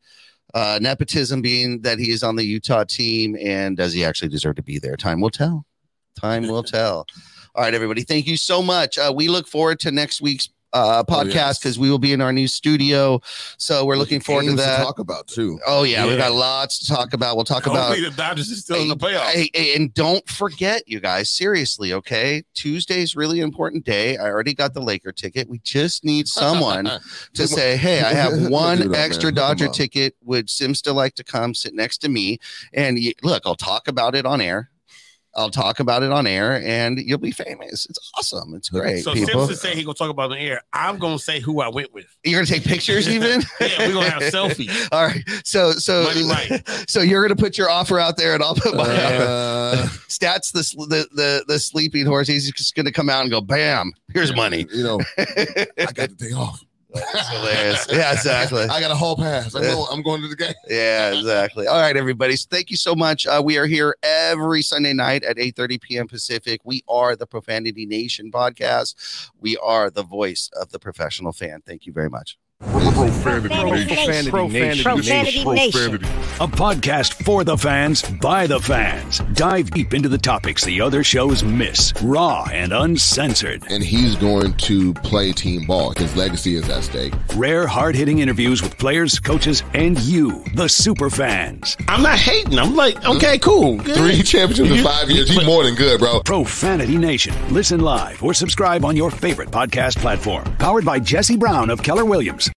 uh, nepotism being that he is on the Utah team? And does he actually deserve to be there? Time will tell. Time will tell. All right, everybody. Thank you so much. Uh, we look forward to next week's uh, Oh, podcast yes. because we will be in our new studio. So we're looking forward to that. talk about too. Oh yeah, we've got lots to talk about. We'll talk about Hopefully the Dodgers is still in the playoffs. Hey, hey, and don't forget, you guys, seriously, okay? Tuesday's really important day. I already got the Laker ticket. We just need someone to say, hey, I have one that, extra man. Dodger ticket. Would Sim still like to come sit next to me? And look, I'll talk about it on air. I'll talk about it on air and you'll be famous. It's awesome. It's great, so people. Simpson say he gonna talk about it on the air. I'm gonna say who I went with. You're gonna take pictures even? Yeah, we're gonna have selfies. All right. So so Money so you're gonna put your offer out there and I'll put my Uh, stats the, the the the sleeping horse. He's just gonna come out and go, bam, here's money. You know, I got the day off. That's hilarious. Yeah, exactly. I got a hall pass. I know I'm going to the game. Yeah, exactly. All right, everybody. So thank you so much. Uh, we are here every Sunday night at 8:30 p.m. Pacific. We are the Profanity Nation podcast. We are the voice of the professional fan. Thank you very much. Profanity Profanity Nation. Profanity Profanity Nation. Nation. A podcast for the fans, by the fans. Dive deep into the topics the other shows miss, raw and uncensored. And he's going to play team ball. His legacy is at stake. Rare, hard hitting interviews with players, coaches, and you, the super fans. I'm not hating. I'm like, okay, cool. good. Three championships in five years. He's more than good, bro. Profanity Nation. Listen live or subscribe on your favorite podcast platform. Powered by Jesse Brown of Keller Williams.